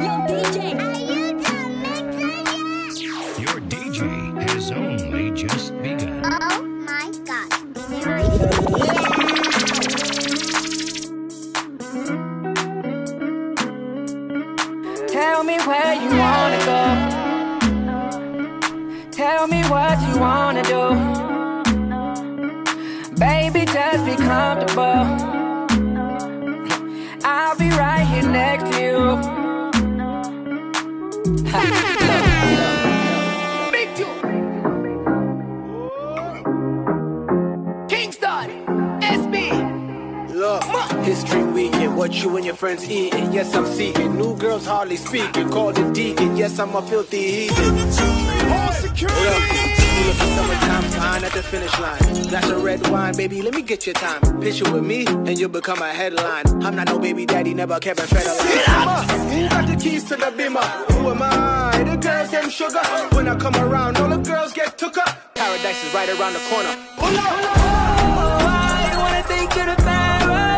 Your DJ. Your DJ has only just begun. Oh my god. Tell me where you wanna go. Tell me what you wanna do. What you and your friends eating? Yes, I'm seeking. New girls hardly speaking. Call the deacon. Yes, I'm a filthy heathen. All security. For summertime fine at the finish line. Glass of red wine, baby, let me get your time. Picture with me, and you'll become a headline. I'm not no baby daddy, never kept a shred of line. Who got the keys to the bimmer? Who am I? The girls, them sugar. When I come around, all the girls get took up. Paradise is right around the corner. Pull up. Oh, I wanna take you to paradise.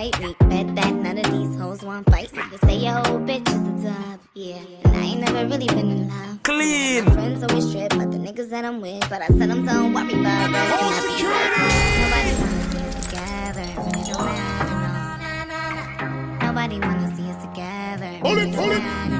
Bitch try. Bet that none of these hoes want fight me. They say your whole bitch is a dub, yeah. And I ain't never really been in love. Clean. My friends always trip, but the niggas that I'm with. But I said I'm don't worry about us. Be Nobody wanna see us together. When it don't matter, no. Nobody wanna see us together. When it don't matter,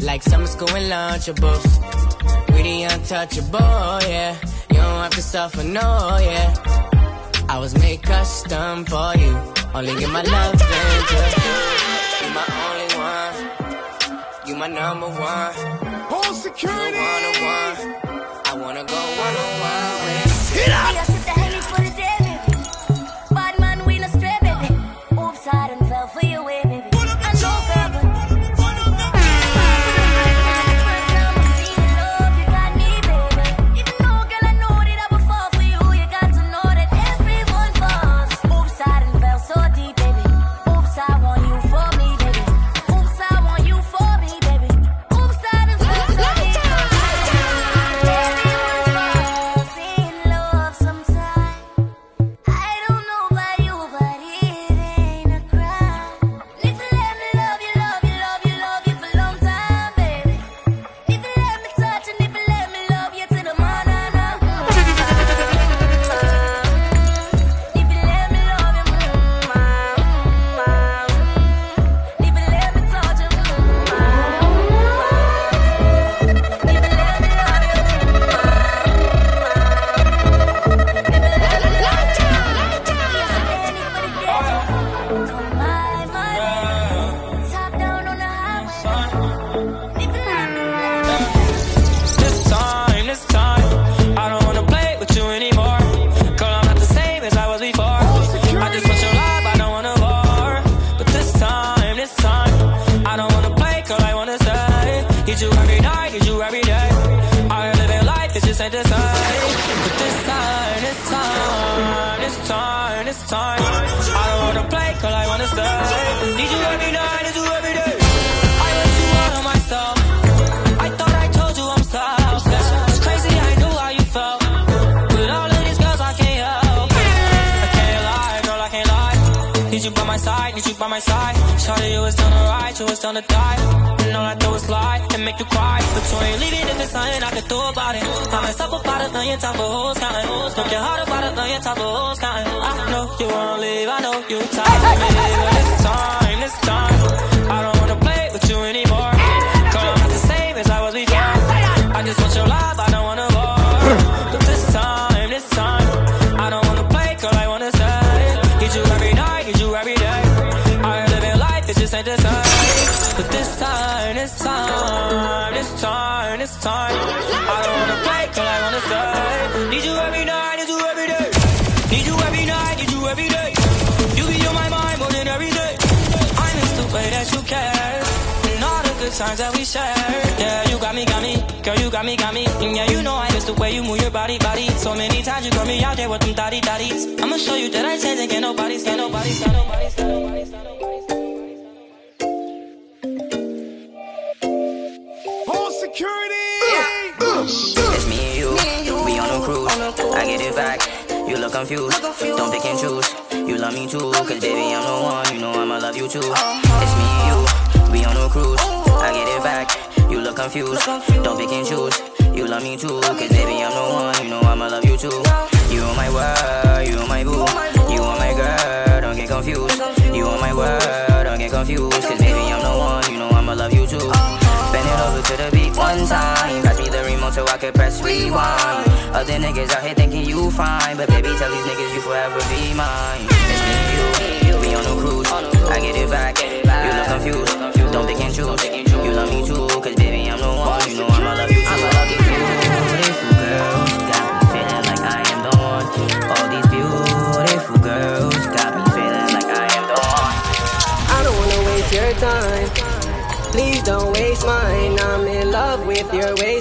Like summer school and lunchables. We the untouchable, yeah. You don't have to suffer, no, yeah. I was made custom for you. Only give my love into you. You my only one. You my number one. You security. one on one. I wanna go one on one with We are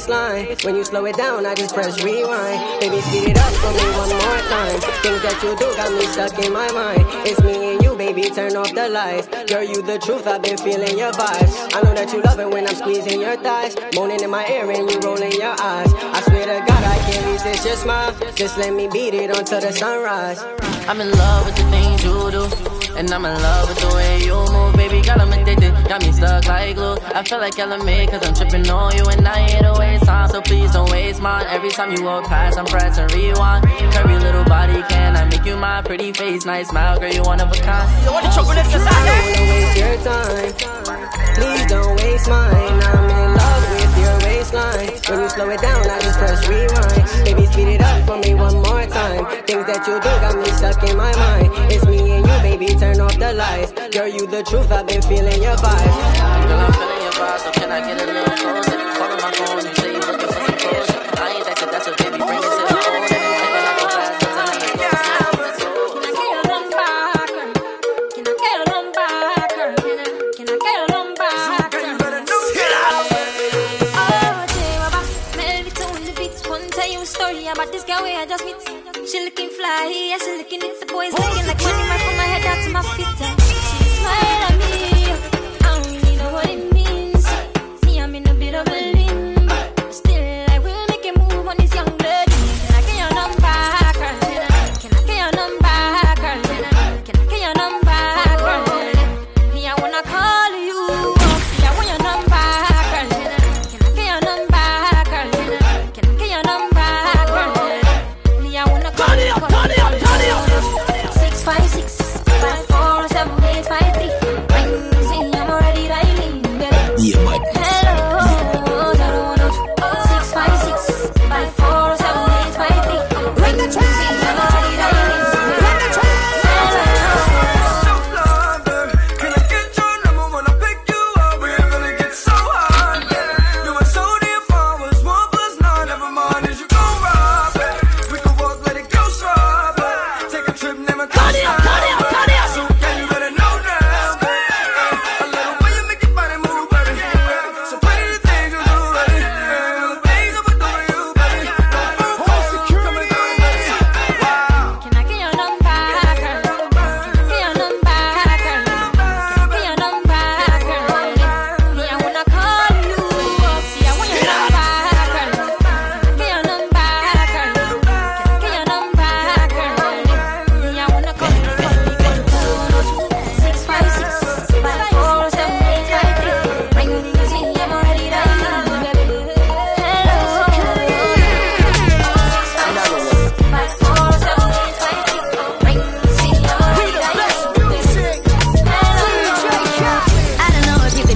baseline. When you slow it down, I just press rewind. Baby, speed it up for me one more time. Things that you do got me stuck in my mind. It's me and you, baby, turn off the lights. Girl, you the truth, I've been feeling your vibes. I know that you love it when I'm squeezing your thighs. Moaning in my ear and you rolling your eyes. I swear to God, I can't resist your smile. Just let me beat it until the sunrise. I'm in love with the things you do. And I'm in love with the way you move, baby girl, I'm addicted. Got me stuck like glue. I feel like LMA, cause I'm tripping on you and I ain't a waste time. So please don't waste mine. Every time you walk past, I'm pressing rewind. Curvy little body, can I make you mine? Pretty face, nice smile, girl, you one of a kind. You want to choke with this, I don't wanna waste your time. Please don't waste mine. I'm in love baseline. When you slow it down, I just press rewind. Baby, speed it up for me one more time. Things that you do got me stuck in my mind. It's me and you, baby, turn off the lights. Girl, you the truth, I've been feeling your vibes. Girl, I'm feeling your vibes, so can I get a little closer? Calling my phone, you say you're looking for I just meet She looking fly, yeah, she looking at the boys looking like money, my from my head down to my feet. She smiling.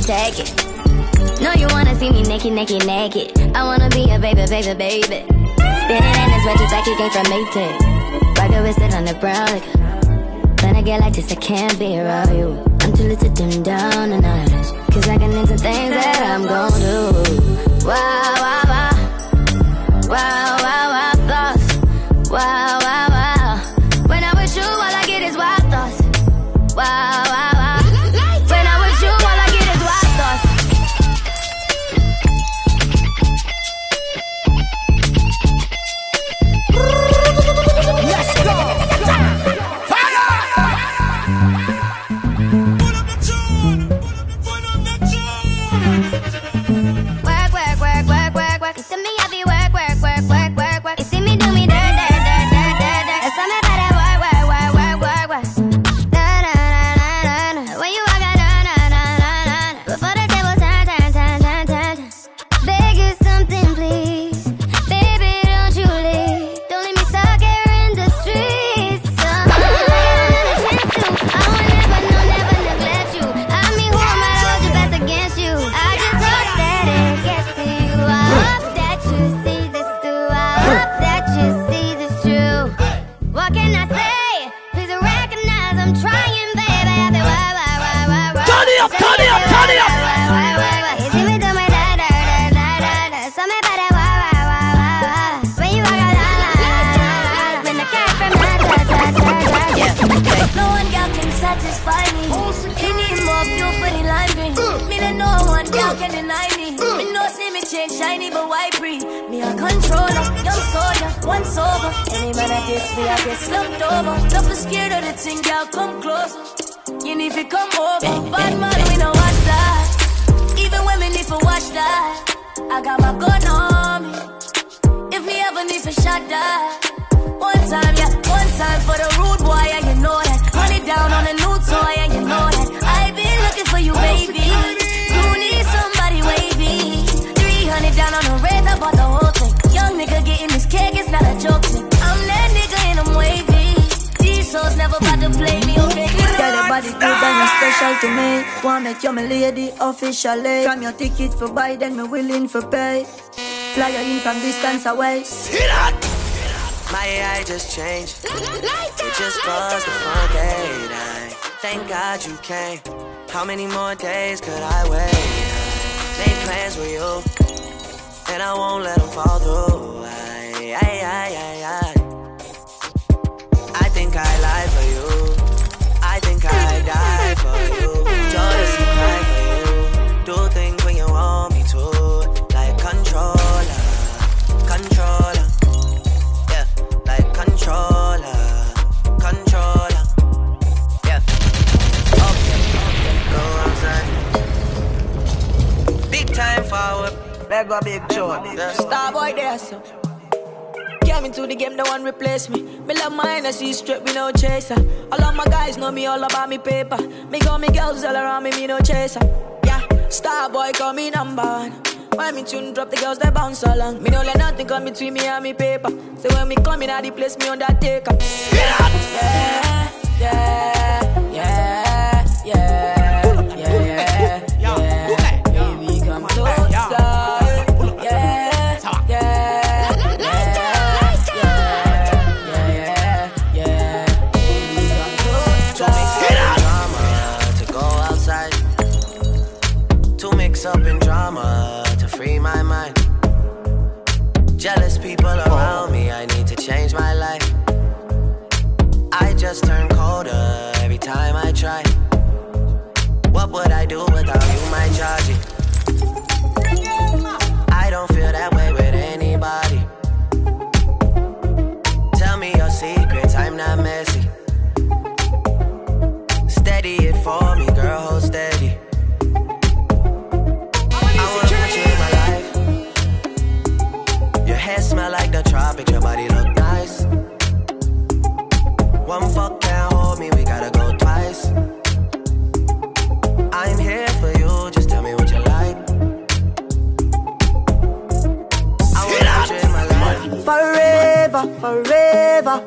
take it. No, you wanna see me naked, naked, naked. I wanna be a baby, baby, baby. Spinning in this way just like it came from Maytag. Rocket with it on the brown. Like, when I get like this, I can't be around you. I'm too little to dim down the night. Cause I can into things that I'm gon' do. Wow, wow, wow. Wow. initially. From your ticket for Biden, then me willing for pay. Fly you in from distance away. See that? My AI just changed. Lighter, it just buzzed the front gate. I thank God you came. How many more days could I wait? Made plans with you, and I won't let them fall through. I, I, I, I no one replace me. Me love mine, I see straight, me no chaser. All of my guys know me all about me paper. Me got me girls all around me, me no chaser. Yeah, star boy call me number one. When me tune drop, the girls they bounce along. Me no let nothing come between me and me paper. So when me come in, I the place me undertaker. Get up! Yeah, yeah. time I try. What would I do without forever, forever,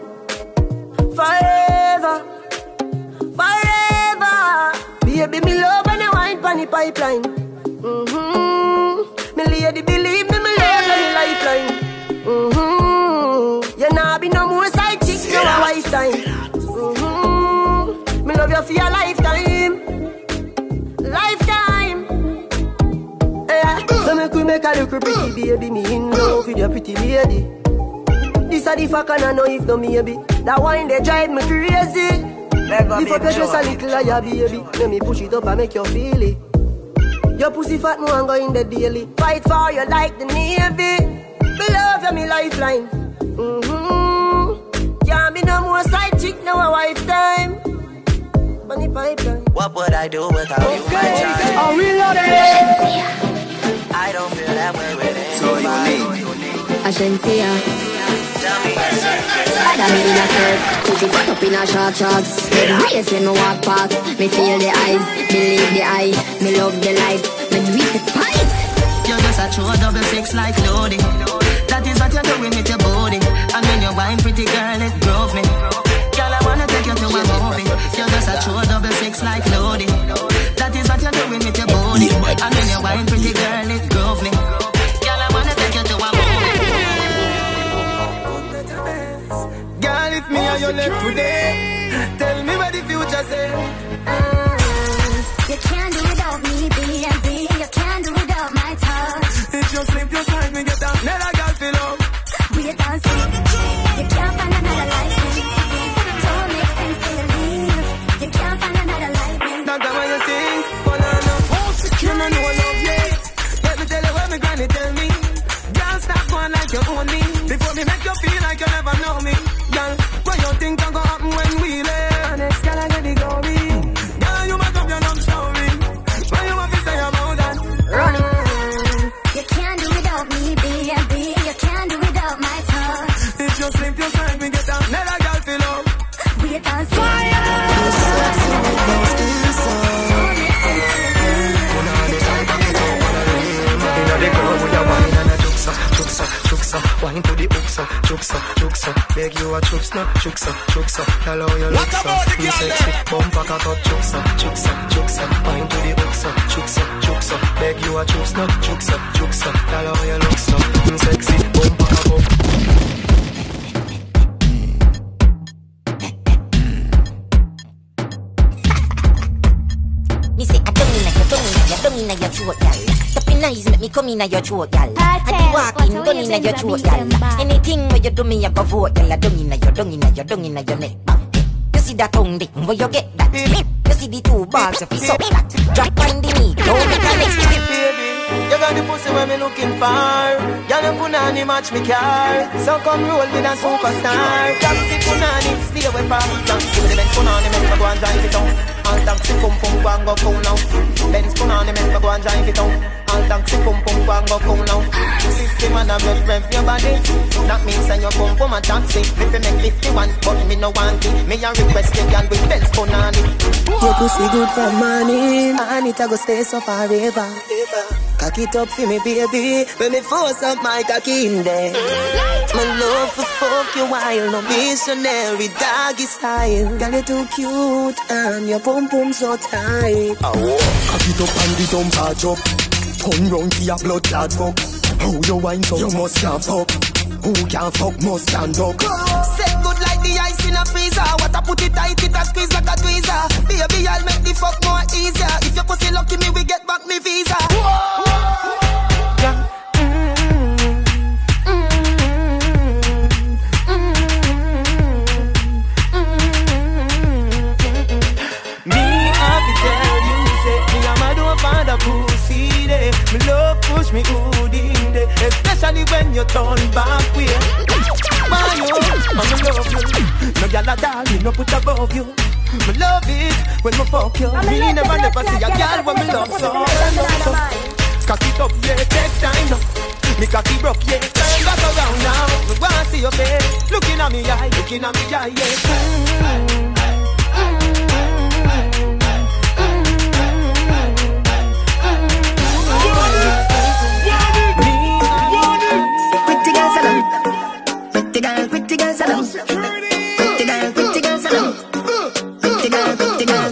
forever, forever. Baby, me love and I wine pan the pipeline. Mhm, Me lady, believe me, me love and the lifeline. Mhm, You nah be no more side chick, no a wife. Mhm, Me love you for your lifetime, lifetime. Yeah. So me could make a little pretty baby, me in love with your pretty lady. This a the fuck and I know if no maybe. That wine they drive me crazy. Lift up your dress a little higher, baby. Let me push it up and make you feel it. Your pussy fat, no I'm going the daily. Fight for you like the Navy. Me love you, me lifeline. Mm-hmm. Can't be no more side chick, no a wife time. Money pipeline. What would I do without you, my child? Are we I don't feel that way with it. So you need. Agencia. Bad me in a skirt, put it up in a short shorts. Race when me walk past, me feel the eyes, believe the eye, me love the life, me do it despite. You're just a true double six like loading. That is what you're doing with your body. And when you're wine, pretty girl, it drove me. Girl, I wanna take you to a movie. You're just a true double six like loading. If me and you left tell me what the future say. You can't do without me, baby. You can't do without my touch. If you slip, you slide me, get down. Never girl feel up. We and see. You can't find another like me. Don't make sense to you leave. You can't find another like me. That's what you think, but I know. You know know I love you. Let me tell you what me granny tell me. Girl, stop going like you own me. Before me make you feel like you never know me. Girl, what you think can go happen when we live? Honest, girl, I get the glory. Girl, you must have your love story. What you want to say about that? Run You can't do without me, baby. You can't do without my touch. If you slip, you slide me, get down. Let a girl feel up. Wait and see. Inna the club with a wine and a juksa, juksa, juksa. Wine to the uksa, juksa, juksa. Beg you a juksa, juksa, juksa. Hello, you look so you sexy. Bumper cut up, juksa, juksa, juksa. Wine to the uksa, juksa, juksa. Beg you a juksa, juksa, juksa. Hello, you look so you sexy. Bumper cut up. Me come inna your throat, gal. I be walking, don't inna your throat, gal. Anything where you do me, I go vote, gal. I don't inna your, don't inna your, don't inna your neck. You see that tongue dick, where you get that? Mm. You see the two balls, if you suck that. Mm. Drop on the knee, don't make a next mm. Baby, you got the pussy where me looking for. Y'all no punani match me car. So come roll with a superstar. Taxi punani, stay away from me. Give me the Benz punani, make me go and drive it down. All taxi pum pum go and go cool now. Benz punani, make me go and drive it down. All taxi pum pum go and go cool now. Fifty man a rev rev your body. That means send your pum pum a taxi. If you make fifty one, but me no want it. Me a request the girl with Benz punani. Your pussy good for money, and it a go stay so forever. Cock it up for me, baby. When me force up my cocky in there. My love for fuck you while no missionary doggy style. Girl, you too cute and your pum pum so tight. Cock it up and the dump charge up. Turn round to your blood clot fuck. How you wine so you must can't fuck. Who can't fuck must stand up. Set good like the ice in a freezer. What I put it tight, it a squeeze like a tweezer. Baby, I'll make the fuck more easier. If your pussy lucky me, we get back me visa. Yeah. Pussy. Me love push me good in day, especially when you turn back way. Why you? I'm love you. No gyal a doll, me no put above you. Me love it when me fuck you. Me never never see a gyal when me love so. Cock it up, yeah, take time now. Me cocky broke, yeah, turn back around now. Me wanna see your face, looking at me eye, looking at me eye, yeah. Pretty salon. Pretty girl, pretty girl salon. Pretty girl, pretty girl.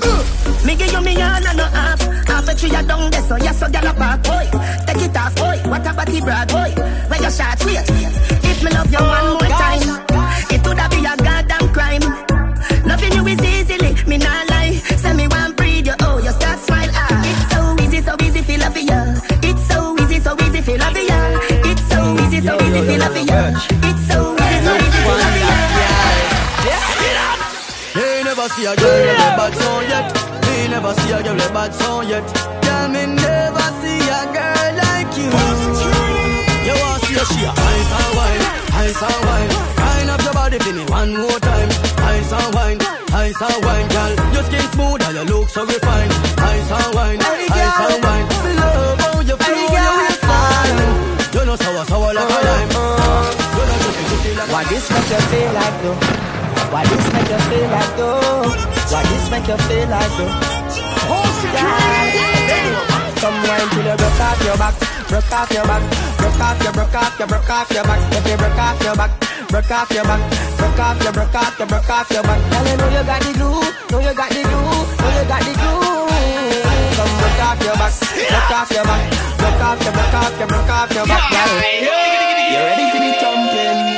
Me give you me all and no half. half a tree a down there, so yes, so gyal a park, boy. Take it off, boy. What a body broad, boy. Where your shots, wait. If me love you one more time, it woulda be a goddamn crime. Loving you is easily, me not lie. Say me one breed you, oh, you start smile, ah. It's so easy, so easy, feel love you. It's so easy, so easy, feel love you. It's so easy, so easy, feel love you. See a girl with a bad song yet. Me never see a girl with a bad song yet. Girl, me never see a girl like you. You want see a she a ice and wine, ice and wine. Wind up your body for me one more time. Ice and wine, ice and wine, girl. Your skin smooth and your look so refined. Ice and wine, ice and wine. Me love how you flow your waistline. You know sour, sour like a lime. You know juicy, juicy like a Why this make you feel like though? Why this make you feel like though? Why this make you feel like though? Yeah. Come wine till you broke off your back, broke off your back, broke off your, broke off your, broke off your back. If you broke off your back, broke off your back, broke off your, broke off your, broke off your back. Girl, you know you got the glue, know you got the glue, know you got the glue. Come broke off your back, broke off your back, broke off your, broke off your, broke off your back. Girl, you ready for the thumping?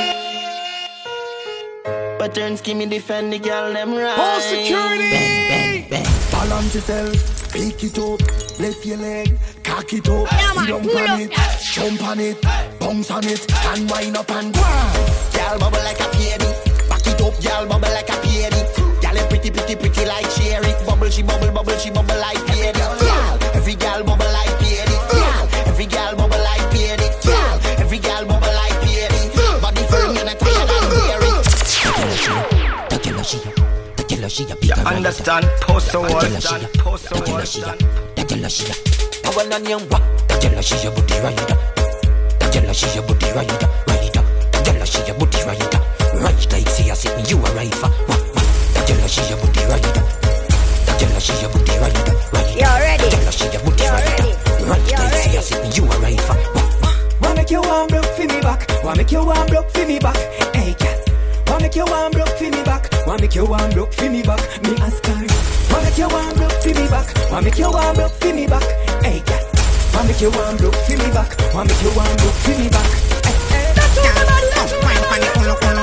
Patterns give me defend the girl them right. Hold security. Balance yourself, pick it up, lift your leg, cock it up, sit down on it, jump on it, bounce on it, and wind up and go. Girl bubble like a peony. Back it up, girl bubble like a peony. Girl you pretty, pretty, pretty like cherry. Bubble, she bubble, bubble, she bubble like peony. Girl, every girl bubble You understand? Post the wall. Post the wall. I wanna know what the girl she your booty right The girl she your booty right right The girl she your booty right right like say I sit me you a right for what The girl she your booty right The girl she your booty right right You ready? The girl she your booty right right like say I sit me you a right for Wanna make you warm broke for me back. Wanna make you warm broke for me back. Hey, girl. Make you warm broke for me back. Wanna make you warm broke for me back. Me ask her. Wanna make you warm broke for me back. Wanna make you warm broke for me back. Hey, girl. Wanna make you warm broke for me back. Wanna make you warm broke for me back. Hey, hey. That's all the body.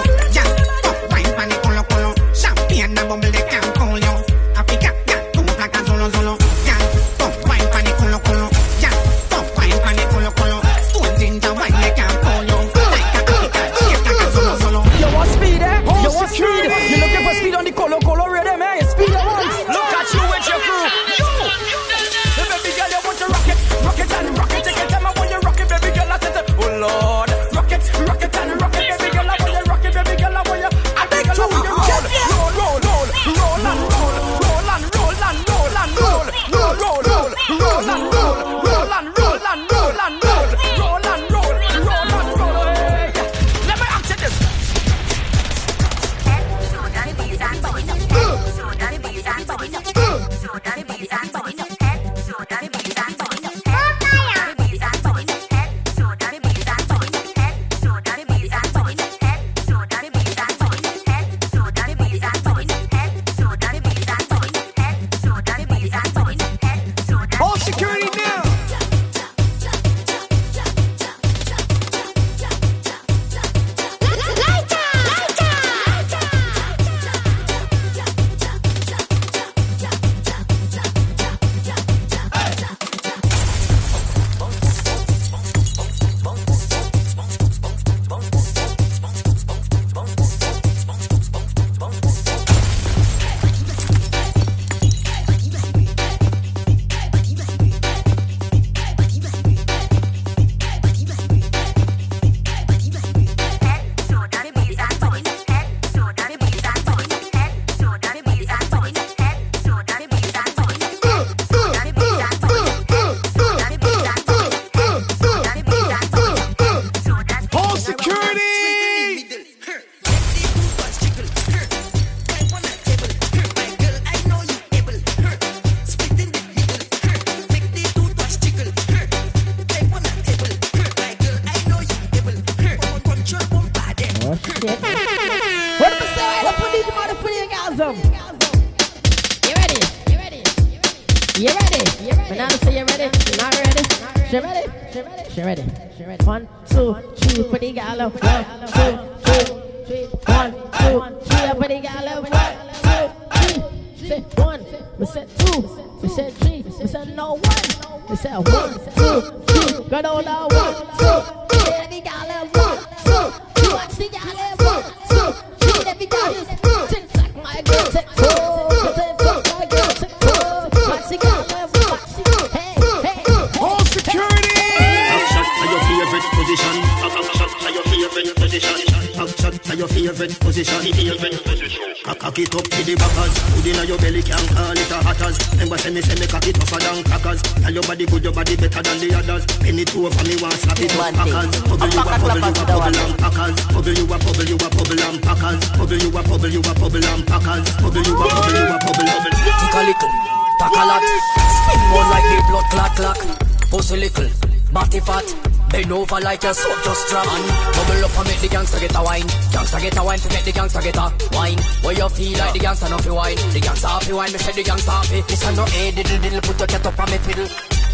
no A diddle diddle, put your cat up on me fiddle.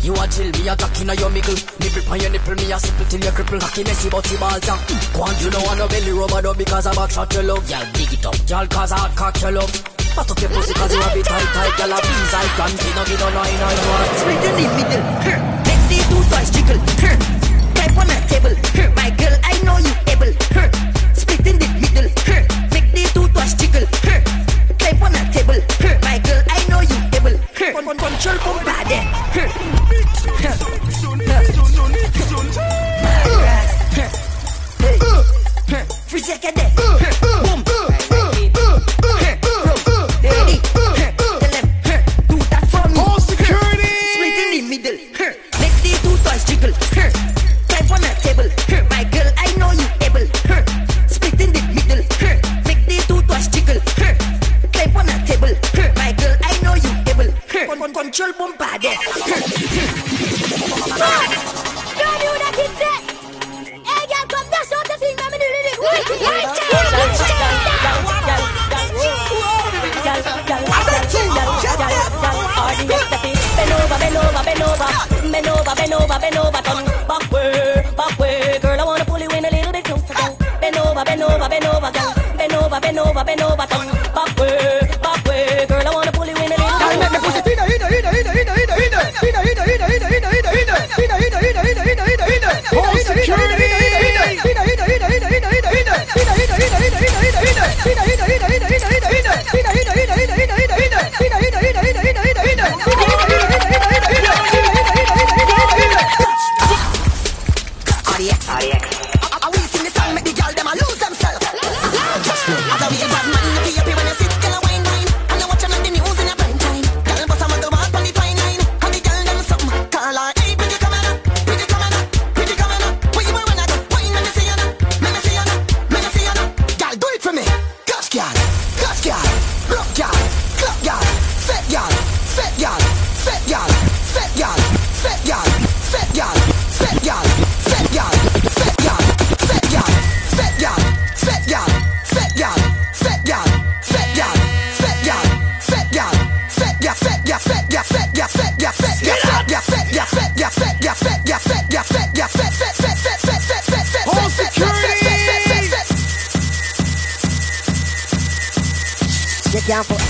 You a chill, me a jack inna your mickle. Nipple pon your nipple, me a sipple till you cripple. Cocky messy, but you balls up. Quan you know I no belly rubber dub because I backshot your love. Y'all dig it up, y'all cause I cock your love. But up your pussy cause you a bit tight tight, y'all a beans I can't be no me no want? Split in the middle, her. Let the two toys jiggle, her. Pipe on the table. My girl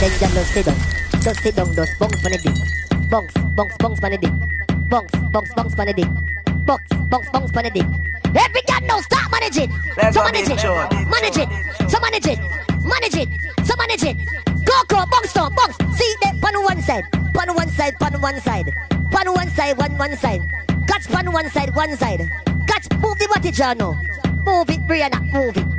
Beg them just sit down. Just sit down, just bounce on the dick. Bounce, bounce, bounce on the dick. Bounce, bounce, bounce on the dick. Bounce, bounce, bounce on the dick. Every guy knows start managing, it. So manage it. Manage it. So manage it. Manage it. So manage it. Go, go, bounce, down, bounce. See that on one side. On one side, on one side. On one side, one, one side. Catch on one side, one side. Catch, move the body, Jano. Move it, Brianna, move it.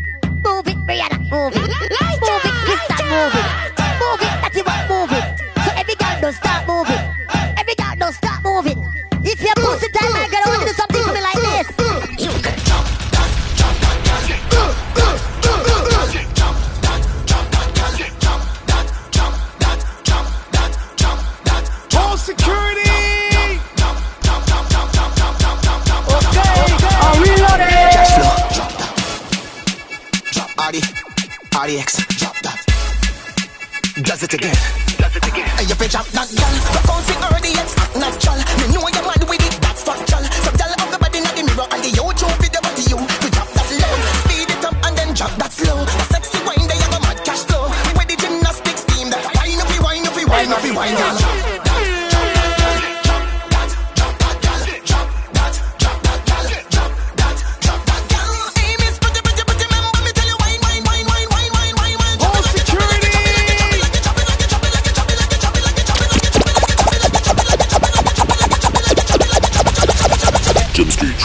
Jim Street.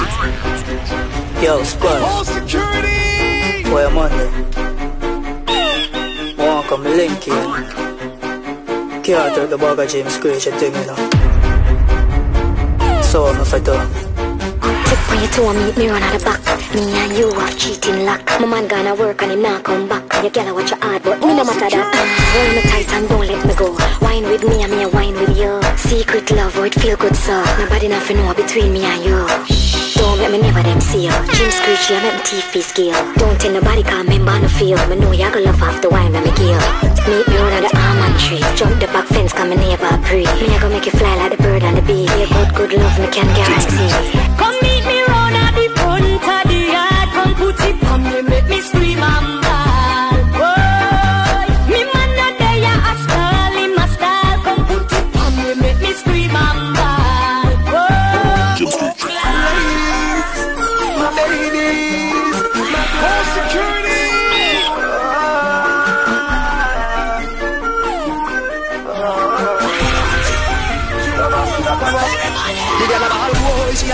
Yo, Spurs. security. Boy, I'm on there. Wanna come link here. Can't take the bag of James Screech and thing, you know. So I'm a do. Tip on your toe, meet me run out the back. Me and you are cheating luck. My man gonna work and him not come back. You girl watch your hard, but me no matter that. Hold me tight and don't let me go. Wine with me and me a wine with you. Secret love, oh it feel good so. Nobody nothing know between me and you. Don't make me never them see you. Jim screech, you make me teeth be skill. Don't tell nobody come member no feel. Me know you gonna love after wine that me kill. Meet me out the almond tree. Jump the back fence, come me neighbor breathe. Me I gonna make you fly like the bird and the bee. Be a good, love, me can guarantee. Come meet me at the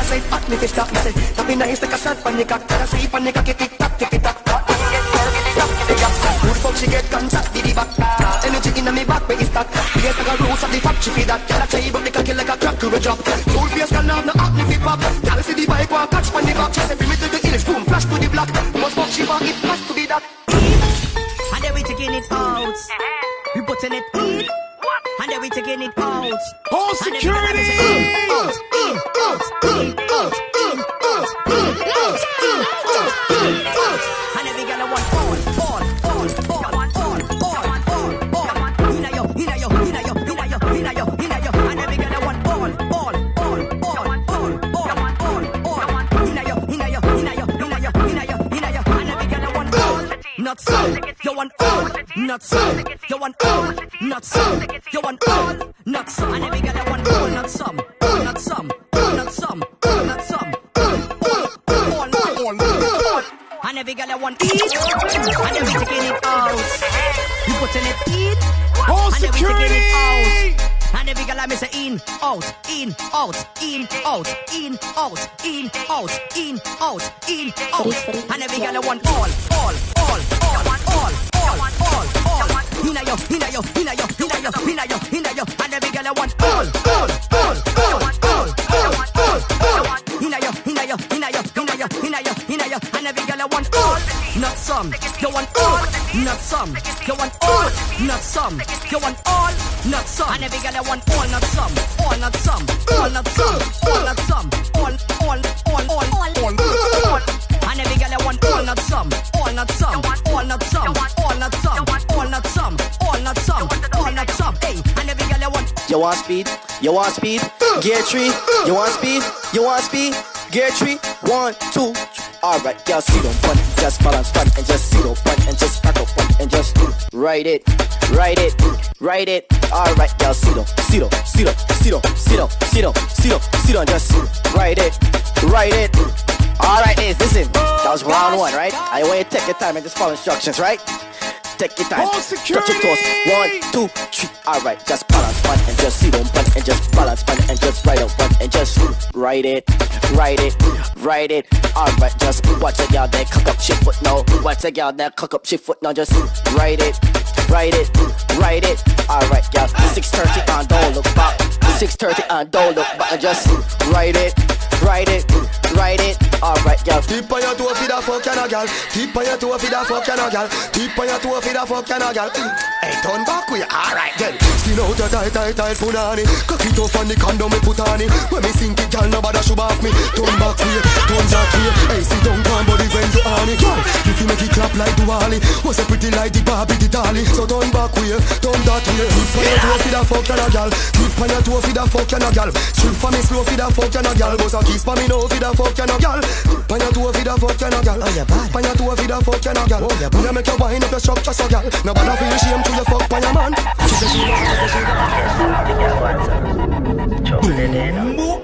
say fuck me fi stop me say That be nice like a sand pan the cock Tell her sleep on the she get contact with the back Energy inna me back where it start Yes like a rose of the she feel that Girl a try but the cocky like a crack to a drop Cool face can have no acne fi pop Girl see the bike walk catch pan the back She say bring me to the hills boom flash to the block Must fuck she want it has to be that And then we taking it out. We putting it in. And then we taking it out. Home And then we security. in, in, in, in, in, out, in, out, in, out. And then we gonna want all, all, not some. You want all, not some. You want all, not some. And then we gonna want all, not some. All, not some. All, not some. All, not some. All, all, all, all, all. And every girl I want eat, and we taking it out. You putting it in, Home and then we taking it out. security. And every girl I miss in, out, in, out, in, out, in, out, in, out, in, out, in, out. And every girl I want all, all, all, all, all, all, all, all. Yo, inna yo, inna yo, inna yo, inna yo, inna yo. And every girl I want all, all, all, all, all, all, all, all. Inna yo, inna yo, inna yo, inna yo, inna yo, inna yo. And every girl I want all, not some. You want all, not some. You want all, not some. You want all, not some. And every girl I want all, not some. All, not some. All, not some. All, not some. All, all, all, all, all, all, all. And every girl I want all, not some. All, not some. All, not some. You want speed? You want speed? Uh, Gear three. Uh, uh. You want speed? You want speed? Gear three. One, two. Alright, y'all see them one. Just balance one and just see them one and just back up one and just ride it, ride it, ride it. Alright, y'all see them, see them, see them, see them, see them, see them, see them, see them. Just ride it, ride it. Alright, is listen. That was round one, right? I want you to take your time and just follow instructions, right? Take your time. Touch your toes. One, two, three. Alright, just balance one and just see them one and just balance one and just ride up one and just ride it, ride it, ride it. Alright, just watch a girl that cock up she foot now. Watch a girl that cock up she foot now. Just ride it, ride it, ride it. Alright, girl. 6:30 and don't look back. 6:30 and don't look back just ride it, ride it, ride it. Alright, girl. Tip on your toe for the fuck and a gal. Tip on your toe for the fuck and a gal. Tip on your toe for the fuck and a gal. Hey, turn back you. Alright, then. Skin out your tight, tight, tight punani. Cock it off on the condom me put on it. When me sink it, gal, nobody should off me. Turn back you, turn with you. Hey, sit down, calm body when you on it. Girl, if you make it clap like Duali. Was a pretty like the Barbie the dolly. So turn back way, turn that way. Tip on your toe, feed a fuck and a gal. Tip on your toe, feed a fuck and a gal. Strip for me slow, feed a fuck and a gal. Boss a kiss for me no, feed a fuck and a gal. Tip on your toe, feed a fuck and a gal. Tip on your toe, feed a fuck and a gal. Me a make you wind up your structure so gal. Nobody feel shame to your fuck by your man. She say she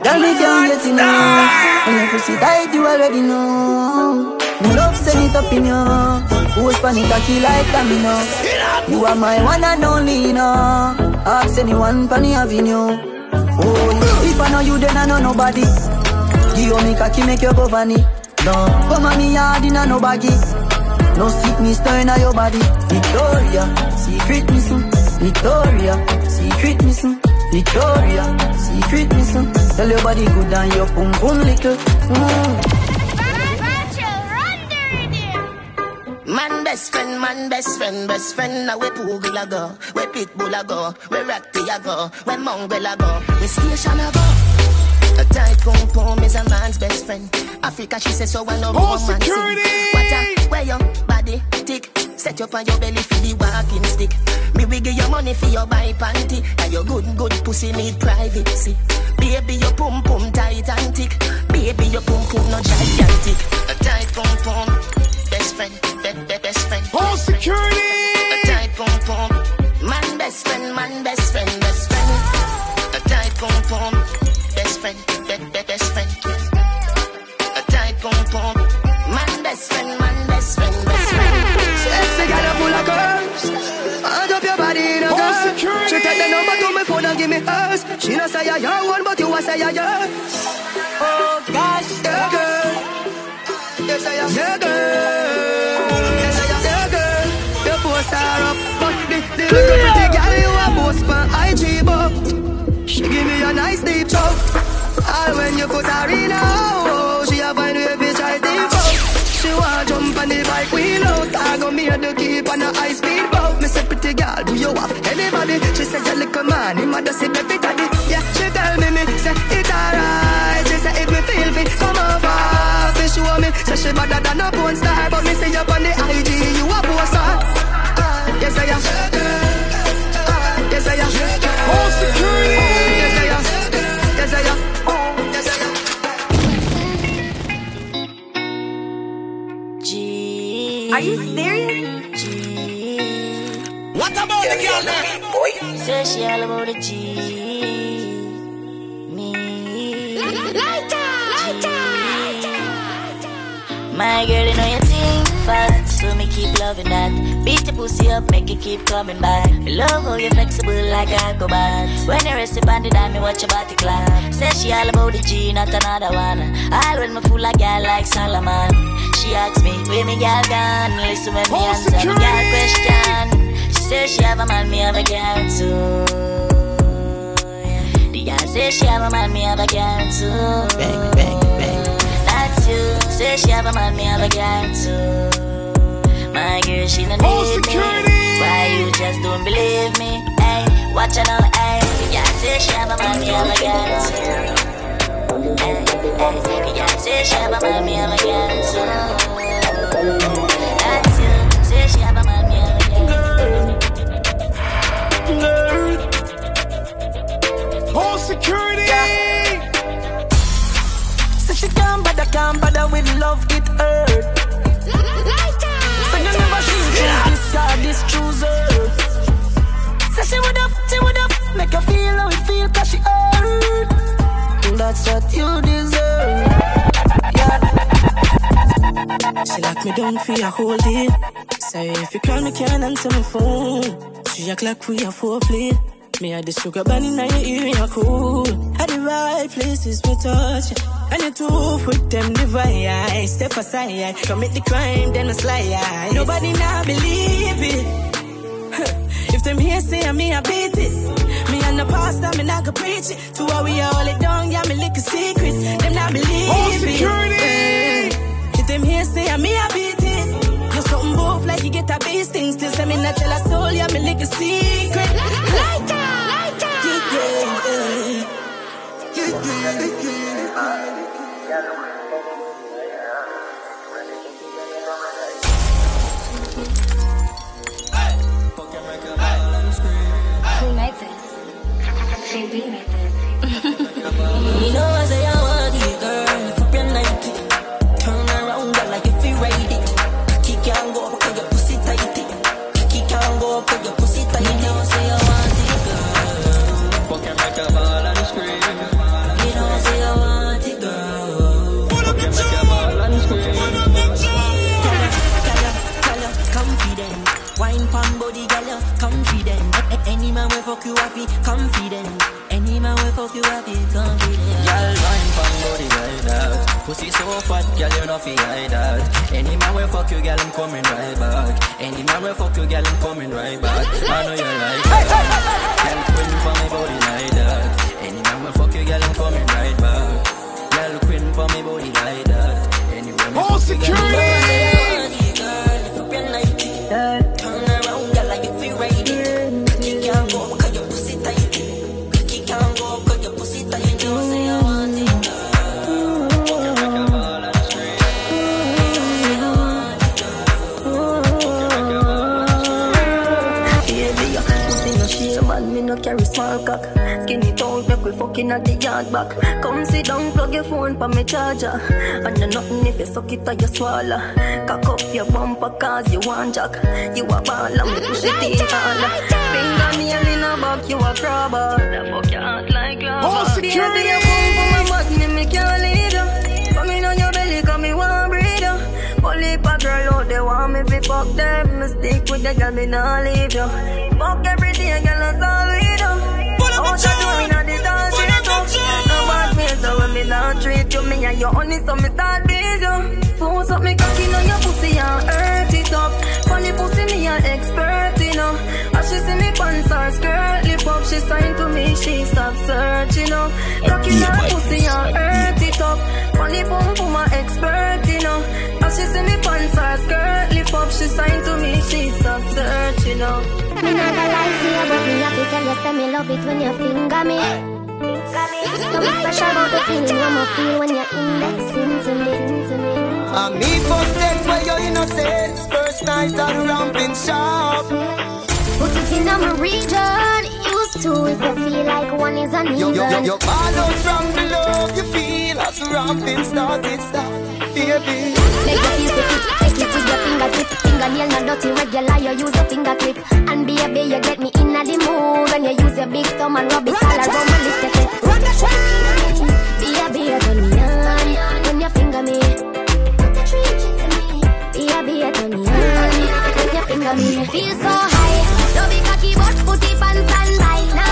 Girl, me can't get enough When your pussy tight, you already know Me love send it up in you Who's panic cocky like domino You are my one and only, you know Ask anyone having you Oh, if I know you, then I know nobody Give me cocky, make you go funny. No, come on me hard in a no baggy. No sickness turn on your body. Victoria, secret missing Victoria, secret missing Victoria, secret missing Tell your body good and your pum pum little. Mm. Man best friend, man best friend, best friend. Now we Poogle a go, we Pitbull a go We Ratty a go, we Mongrel a go. We Station a go a tight pum is a man's best friend. Africa, she says so. I know Oh, woman security! What a where your body tick. Set you on your belly for the walking stick. Me we give you money for your buy panty. And your good good pussy need privacy. Baby, your pum pum tight and thick. Baby, your pum pum no gigantic. A tight pum pum, best friend, be, be, best friend. Oh, security! A tight pum pum, man best friend, man best friend, best friend. A tight pum pum, friend, be, be, best friend. A tight pum pum, man best friend, man best friend, best friend. Sexy girl full of curves. Hand up your body in a girl She take the number to my phone and give me hers. She not say I your one but you a say I yours. Oh gosh. Yeah girl. Yes I am Yeah girl. Yes I am Yeah girl. You post her up But the, the little pretty girl you a post on IG but She give me a nice deep choke When you put her in a hole She a find way fi try out She want jump on the bike wheel out I go. Me to keep on a high speed boat. Me say pretty girl do you have anybody? She say you little man him mother say every daddy Yeah she tell me me say it alright. She say if me feel fit come over. Fi show me say she better than a porn star. But me Say she all about the G. Me. My girl, you know you think fast, so me keep loving that. Beat the pussy up, make it keep coming back. Me love how you flexible like acrobat. When you rest upon the dime, me watch your body clap. Say she all about the G, not another one. All when me fool like girl like Solomon. She asks me, where me girl gone? Listen when me answer me girl question. She says she have a man, me have a girl too. The girl says she have a man, me have a girl too. Bang, bang, bang. That's you. Say she have a man, me have a girl too. My girl, she no need me. Why you just don't believe me? Hey, watch her now, hey. Yeah, say she have a man, me have a girl too. Hey, hey. Yeah, say she have a man, me have a girl too. Girl. Oh, security! Say she can't bother, can't bother with love, it hurt. Say you never choose this guy, this chooser. Say she would have, she would have, make her feel how it feel, cause she hurt. That's what you deserve. Yeah. She lock me down for a whole day. Say if you call me, can't answer my phone. She act like we are foreplay. Me had the sugar bunny in your ear, cool. At the right places, me touch. And you two with them divide. Step aside, commit the crime, then I slide. Nobody now believe it. If them here say me, I beat it. Me and the pastor, me not go preach it. To where we all it down, yeah, me lick a secret. Them not believe Oh, it. If them here say me, I beat it do something both like you get a thing. Still me not tell a soul, yeah, me lick a secret. Like like. Yeah, yeah, yeah. Who made this? Who made this? The confident. Any man will fuck you up, you confident. Girl, wine pon body like that. Pussy so fat, girl, you know fi hide that. Any man will fuck you, girl, I'm coming right back. Any man will fuck you, girl, I'm coming right back. I know you like that. Girl, queen for my body like that. Any man will fuck you, girl, I'm coming right back. Phone for me charger. And you nothing if you suck it or you swallow. Cock up your bumper cause you want jack. You a ball and me push it in harder. Finger nail in a back, you a crabber. The fuck your heart like lava. Oh, security! Baby, you boom for my butt, me me can't leave you. Come in on your belly, come me want breathe you. Only a girl out there want me fi fuck them. Me stick with the girl, me nah leave you. Fuck every day, girl, so when me nah treat you, me and you honey, so me start please you. Force up me cocky on your pussy and hurt it up. Funny pussy, me a expert, you know. As she see me pants or skirt lift up, she sign to me, she stop searching, you know. Cocky on her pussy and hurt it up. Funny pum pum a expert, you know. As she see me pants or skirt lift up, she sign to me, she stop searching, you know. Me not gonna lie to you, but me happy tell you say me love it when you finger me. And me first where your innocence First night at ramping shop Put it in my region. Used to if you feel like one is Yo, uneven. yo, yo, yo, ball out from the love you feel As ramping started stop Baby Make you feel kick, take it with your fingertip. Fingernail not dirty, regular. You use a finger clip, and baby you get me in a the mood when you use your big thumb and rub it all around my little bit. Baby, you turn me on when you finger me. Baby, you turn me on when you finger me. Feel so high, love it cocky but put it on standby. Now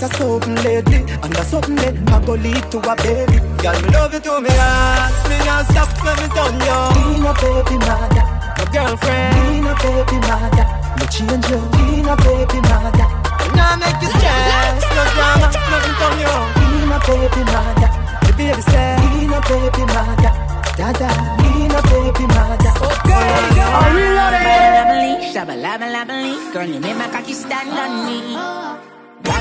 so your shot a something lately. And that's something that I go lead to a baby. Girl, me love you to me heart. Me not stop when me done you. Be my baby mother. My girlfriend. Be my baby mother. Me change you. Be my baby mother. Now make you stress, no drama, nothing from you. Be my baby mother, the baby say. Be my baby mother, dada. Be my baby mother. Okay, are we ready? Shabba labba labba lee, girl, you make my cocky stand on me. Uh-huh.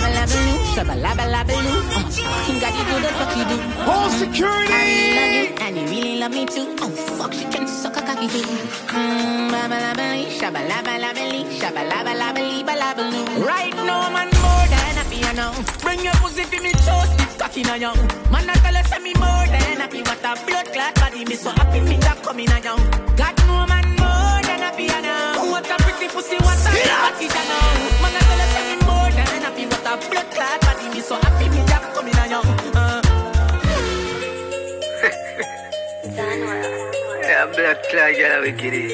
Labba labba loo, shabba labba labba loo. I'm fucking got you do the cocky do. All security. I really love you, and you really love me too. Oh fuck, she can suck a cocky too. Mmm, labba labba lee, shabba labba labba lee, shabba labba labba lee, ba labba loo. Right now, man, more than you know. Bring your pussy to me, toast it, cocky na young. Man, I tell us me more than happy, what a blood clot body, me so happy, me that coming na young. God, no man more than you know. What a pretty pussy, what a cocky, you a blood clot body, me so happy, me that coming na young. Uh. Yeah, black cloud, girl, we get it.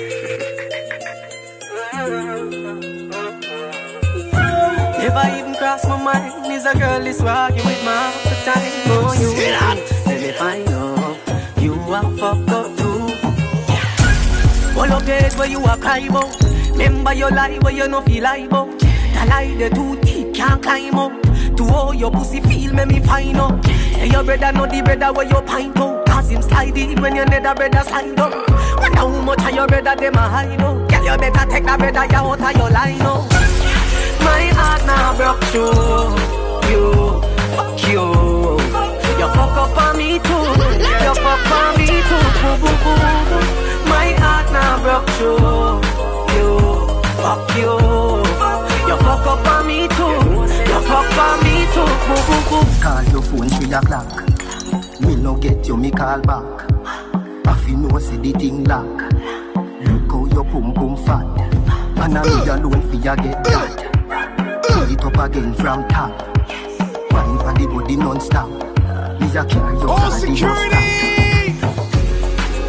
Never even cross my mind. Is a girl is walking with my half the time. Oh, you let me find out. You are fucked up too. All of days where you are cry about. Remember your lie where you no feel like about. The lie the deep can't climb up. To all your pussy feel make me find out. Say your brother know the brother where you pint out. Cause him slide in when your nether brother slide up. Wonder how much of your brother them a hide out. Girl you better take that brother you out of your line out. My heart now broke through you, fuck you. You fuck up on me too, you fuck on me too. Boo, boo, boo. My heart now broke through you, fuck you. You fuck up on me too, you fuck on me too. Call your phone three o'clock. Me no get you, me call back. I feel no see the thing lock. Look how your pum pum fat. And I me alone for you get that. Pull it up again from top. Wine for the body non-stop. Me a carry your All body security.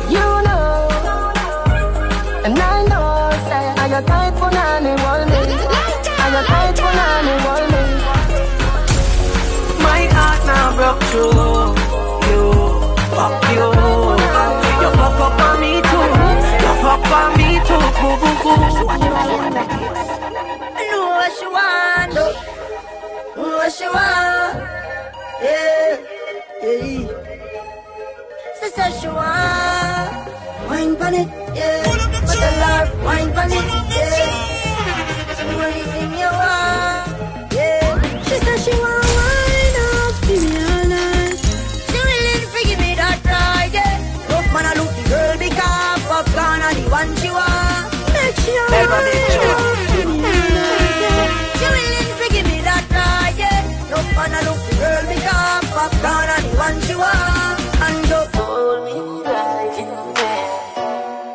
You know, and I know, say, I got Know she want. Yeah, yeah. She want. Wine pon it, yeah. But the love, wine pon it, yeah. Do anything you want, oh, ah, yeah. She said she want wine up, give me all night. She willing to give me that ride, yeah. Rough man, I look the girl because popcorn are the one she want. Make sure, the she want. And just hold me like you can.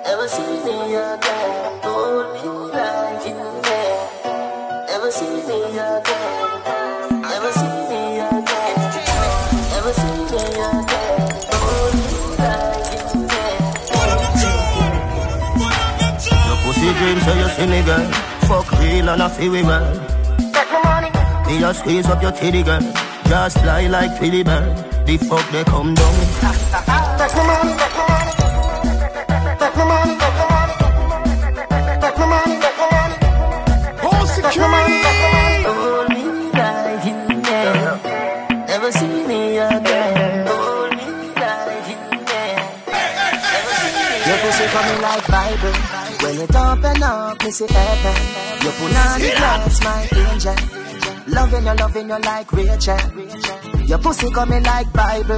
Ever see me again? Hold me like you can. Ever see me again? Ever see me again? Ever see me again? Hold me like you can. Your pussy dreams so you see me girl Fuck real and I feel we man Take my money. Me a squeeze up your titty girl Just fly like Philly bird the fuck they come down. Take my money, take my money. Take my money, take my money. Take my money, take my money. Oh, security. Hold me like in there. Never see me again. Hold me like in there. Your pussy coming like Bible. When you dump and up, me see heaven. You put on the my angel. Loving you, loving you like Rachel. Your pussy coming like Bible.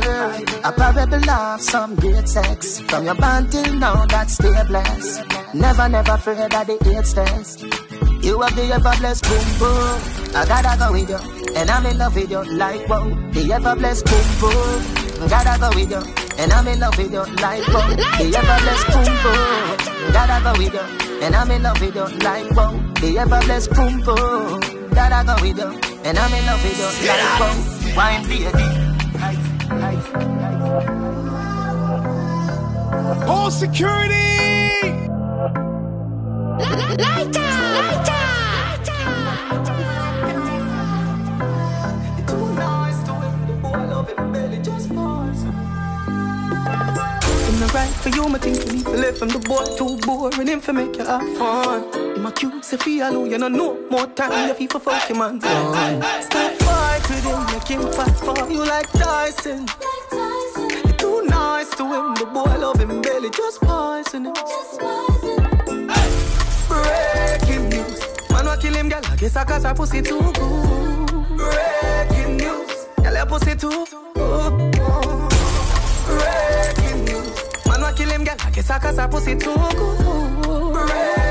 A parable of some great sex. From your band till now, that's stay blessed. Never, never afraid of the AIDS test. You have the ever blessed boom boom. I gotta go with you, and I'm in love with you like wow. The ever blessed boom boom. Gotta go with you, and I'm in love with you like wow. The ever blessed boom boom. Gotta go with you, and I'm in love with you like wow. The ever blessed boom boom. Gotta go with you, and I'm in love with you like wow. Wine baby. All security! Lighter! Lighter! Right for you, my things to leave left from the boy too boring. Him for make you have fun. Him a cute, say feel you no more time. You feel for fuck him and done. Stop fight with him, make him fight for you like Tyson. You're too nice to him, the boy love him belly, just poison him. Breaking news, man wa kill him, girl. I guess I cause her pussy too good. Breaking news, girl your pussy too good. Breaking news. Man wa kill him, girl. I guess I cause her pussy too good. Breaking news.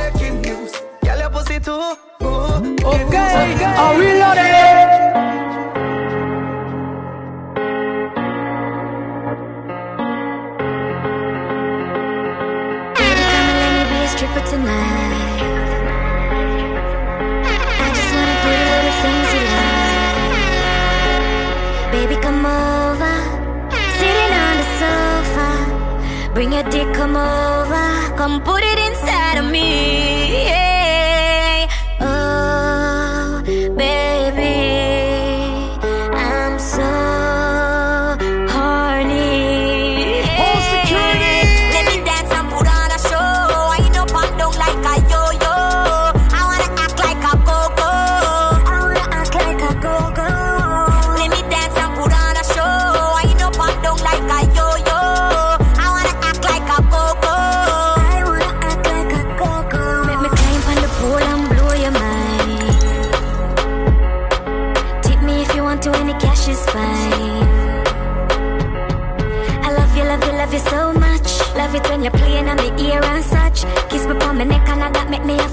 Girl, your pussy too good. Okay, are we loaded? Baby, come and let me be a stripper tonight. I just wanna do the little things you like. Baby, come over, sitting on the sofa. Bring your dick, come over, come put it inside of me.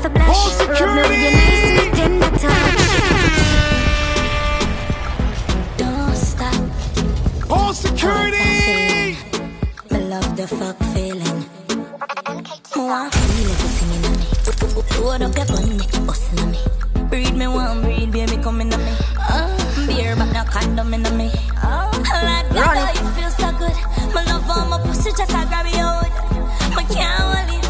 That make me have to blush. Rub me with your nice tender touch. Don't stop. All security! Me love the fuck feeling. Me feel everything in me. Load up your gun, make it bust in me. Breed me one, breed baby come in me. Uh, beer but no condom in me. Like Run that, you feel so good. Me love all my pussy just I grab you out. Me can't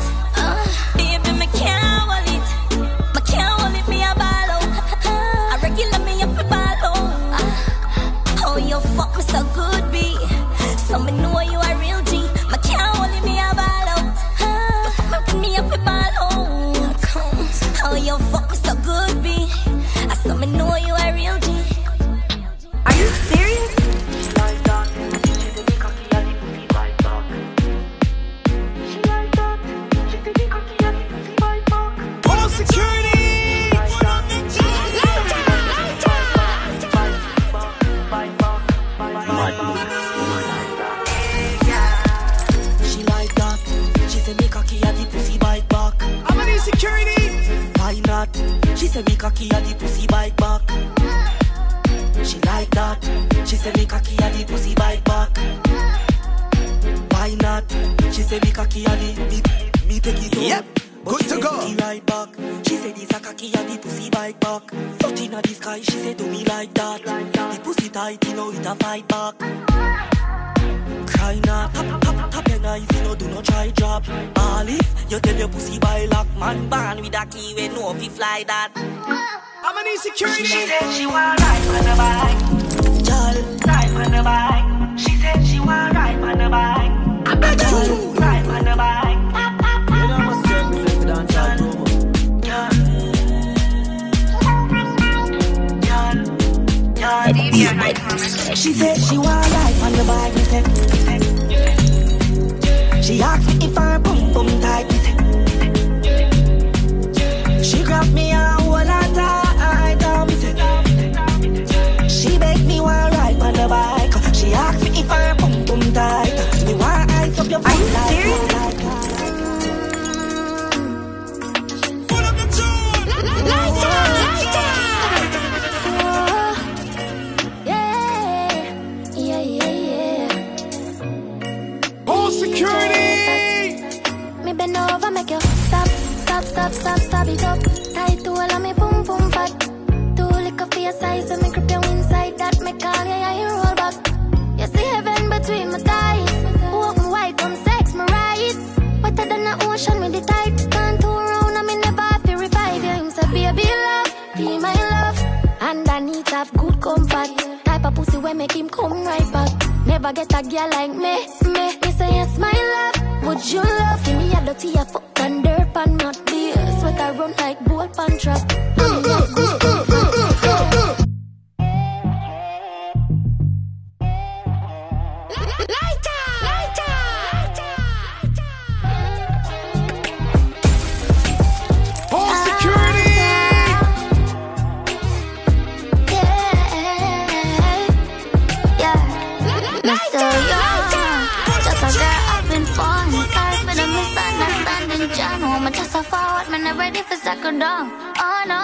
just a girl having fun. Sorry for the misunderstanding, John. Woman, just a forward, man, I'm ready for second down. Oh no,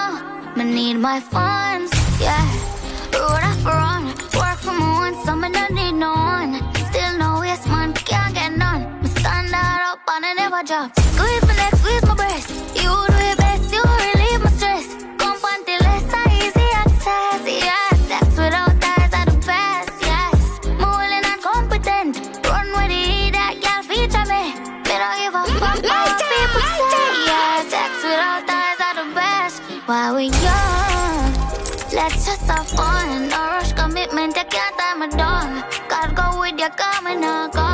I need my funds, yeah. Road off run, work for my one, so me don't need no one. Still no waste, man, can't get none. Me stand that up and I never drop. No rush commitment, you can't tie me down. Gotta go with your come and not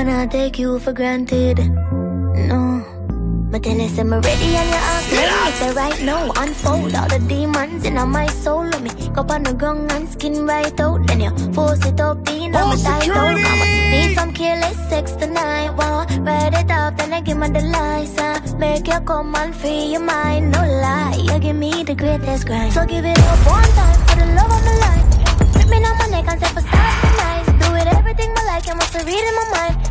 Man, I take you for granted. No. But then it's I'm ready and you ask me. Me say right now, unfold all the demons in my soul. Let me go on the ground and skin right out. Then you force it up in on my out. Mama, need some careless sex tonight. Wow, ride it off, then I give me the license. Uh, make you come and free your mind. No lie, you give me the greatest grind. So give it up one time for the love of my life. Flip me on my neck and say for start the night. Do it everything I like, you must read in my mind.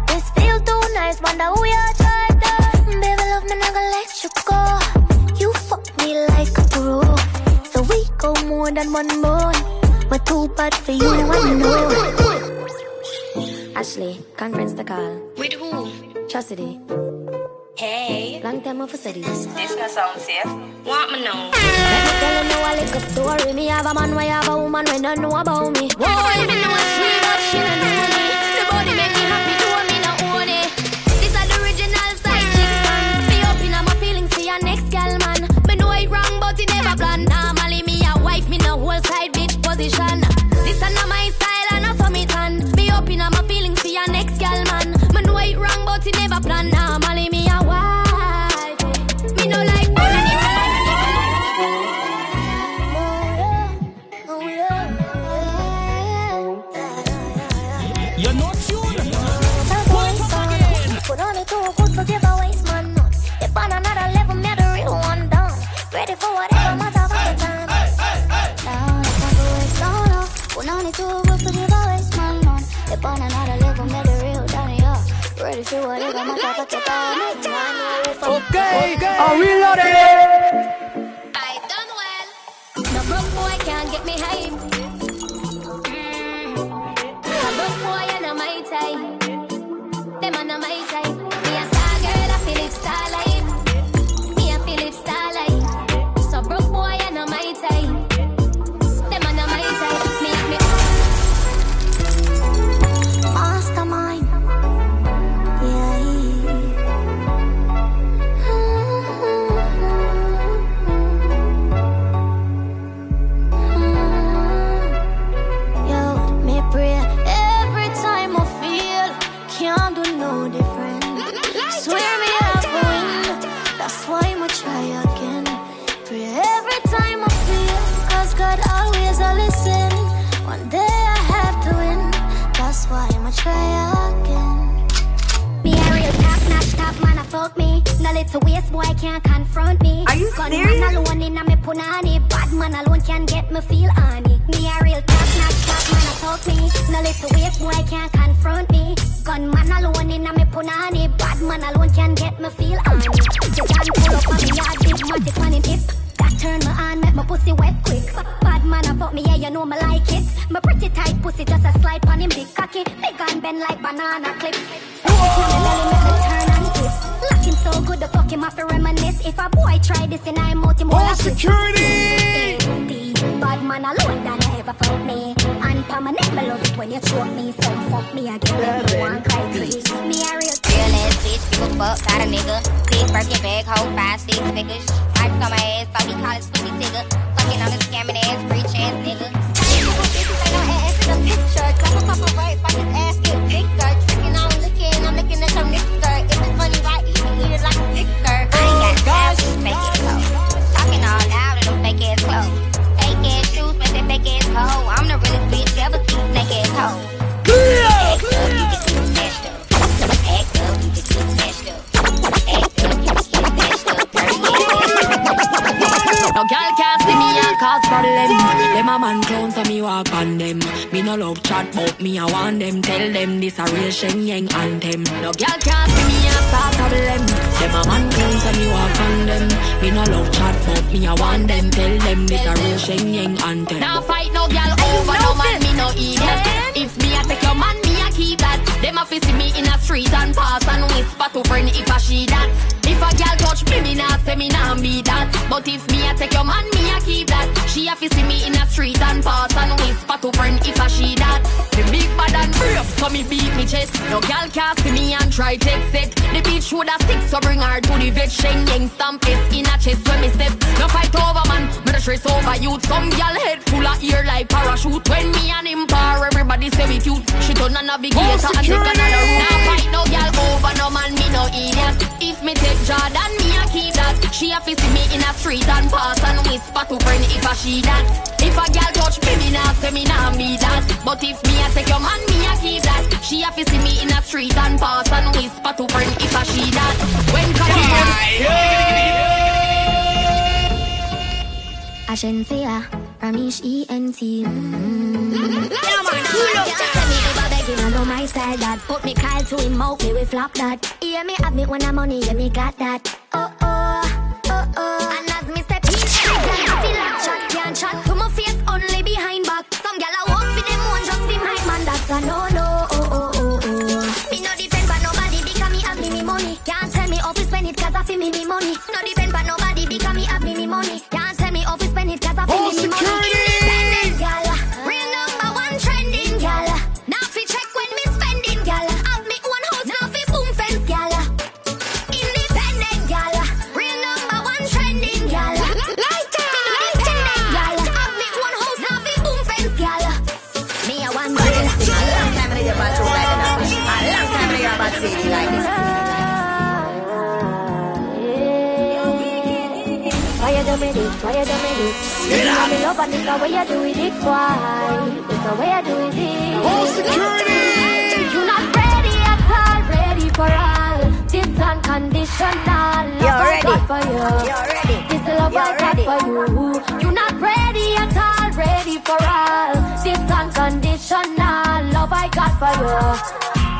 This feel too nice, wonder who you tried to. Baby, love me, not gonna let you go. You fuck me like a pro. So we go more than one bone. But too bad for you, I know. Ashley, conference the call. With who? Chastity. Hey. Long time of city. This gonna sound safe. Want me know? Let me tell you a little story. Me have a man, we have a woman, we don't know about me. Whoa, me know she, but she don't know me. The body make me happy, position. This is not my style and I saw me tan. Me up in my feelings for your next gal man. Me know wrong, but it never plan. Normally whatever matter of the time. Okay, I'm reloaded. I done well. No broke boy can't get me hype. Little waste boy can't confront me. Are you Gun serious? man alone in me punani. Bad man alone can get me feel honey. Me a real top notch top man, a fuck me. No little waste boy can't confront me. Gun man alone in me punani. Bad man alone can get me feel honey. You can pull up on me yard, big matic man in hip. That turn me on, make my pussy wet quick. Bad man, I fuck me, yeah, you know me like it. My pretty tight pussy, just a slide on him, big cocky. Big and bend like banana clip. Stick the fuck him off to reminisce. If a boy try this, and I'm out him all security. Bad man alone that I ever fuck me. And neck, me love it when you choke me. So fuck me again, let me one cry please. Me a real Real ass bitch, give a fuck, got a nigga. Big Birkin bag, hold five, six figures. Ice on my ass, so he call it stupid nigga. Fucking on a scamming ass, rich ass nigga. Ain't no ass in the picture. Clap a couple rights, watch his ass get bigger. Tricking For fake ass hoes. Talking all loud in them fake ass clothes. Fake ass shoes, they fake ass hoe. No girl can't see me and cause problem. Them a man clown so me walk on them. Me no love chat but me I want them. Tell them this a real Shen Yeng anthem. No girl can't see me and start problem. Them a man clown so me walk on them. Me no love chat but me I want them. Tell them this a real Shen Yeng anthem. Now fight no girl over no man me no idiot. A fi see me in a street and pass and whisper to friend if a she that. If a girl touch me, me nah say me nah be that. But if me a take your man, me a keep that. She a fi see me in a street and pass and whisper to friend if a she that. The big bad and brave, so me beat me chest. No girl can see me and try take set. The bitch woulda stick, so bring her to the vet. Shen Yeng stamp it in a chest when me step. No fight over man, me the stress over youth. Some girl head full of ear like parachute. When me and him everybody say we cute. She turn a navigator and take another route. Now fight no girl over no man, me no idiot. If me take Jordan, me a keep that. She a fi see me in a street and pass and whisper to friend if a she that. If a girl touch me, me nah say me nah be that. But if me a take your man, me a keep that. She a fi see me in a street and pass and whisper to friend if a she that. When come Agencia, Romeich ENT. Know my style. Put me Kyle to him out, me we flop that. Me have me when I'm money, me got that. Oh, oh, oh, oh. And as feel like chat, can't chat to my face, only behind back. Some I walk for them one, just man, that's a no, no, oh, oh, oh, oh. Me no depend nobody, because me have me, me money. Can't tell me how to spend I feel me, me money. No depend nobody, because me have me, me money. Can't spend it, cause I feel me, me money. This? You know me love and the way you do it, it why? It's the way you do it, it. All security! You not ready at all, ready for all. This unconditional love You're I ready. got for you. You're ready. This love You're got ready. for you. You not ready at all, ready for all. This unconditional love I got for you.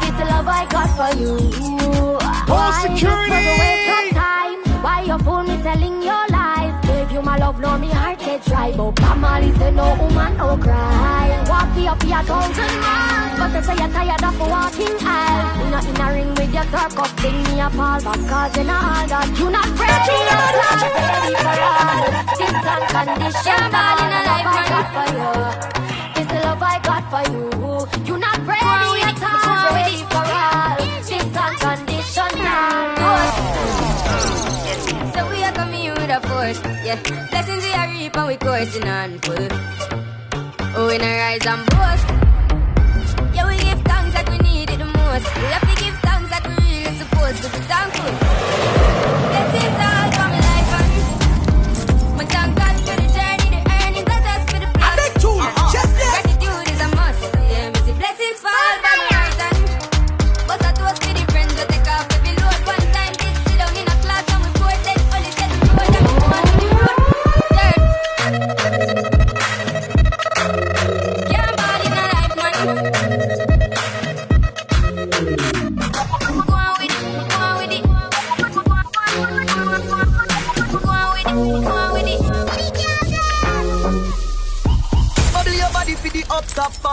This love I got for you. Why this security. was a waste of time? Why you fool me telling your lies? You my love, now me heart get dry. But Bob Marley say no woman, no cry. Walk the up your thousand miles, but they say you're tired of walking aisles. You not in a ring with your circus, sing me a fall back, cause you know all that. You not ready, you're not ready for all. This unconditional love I got for you. This the love I got for you. You not ready, at all yeah. Blessings we are reap and we coursing on full. Oh, we not rise and boast. Yeah, we give thanks like we need it the most. We have to give thanks like we really supposed to be thankful.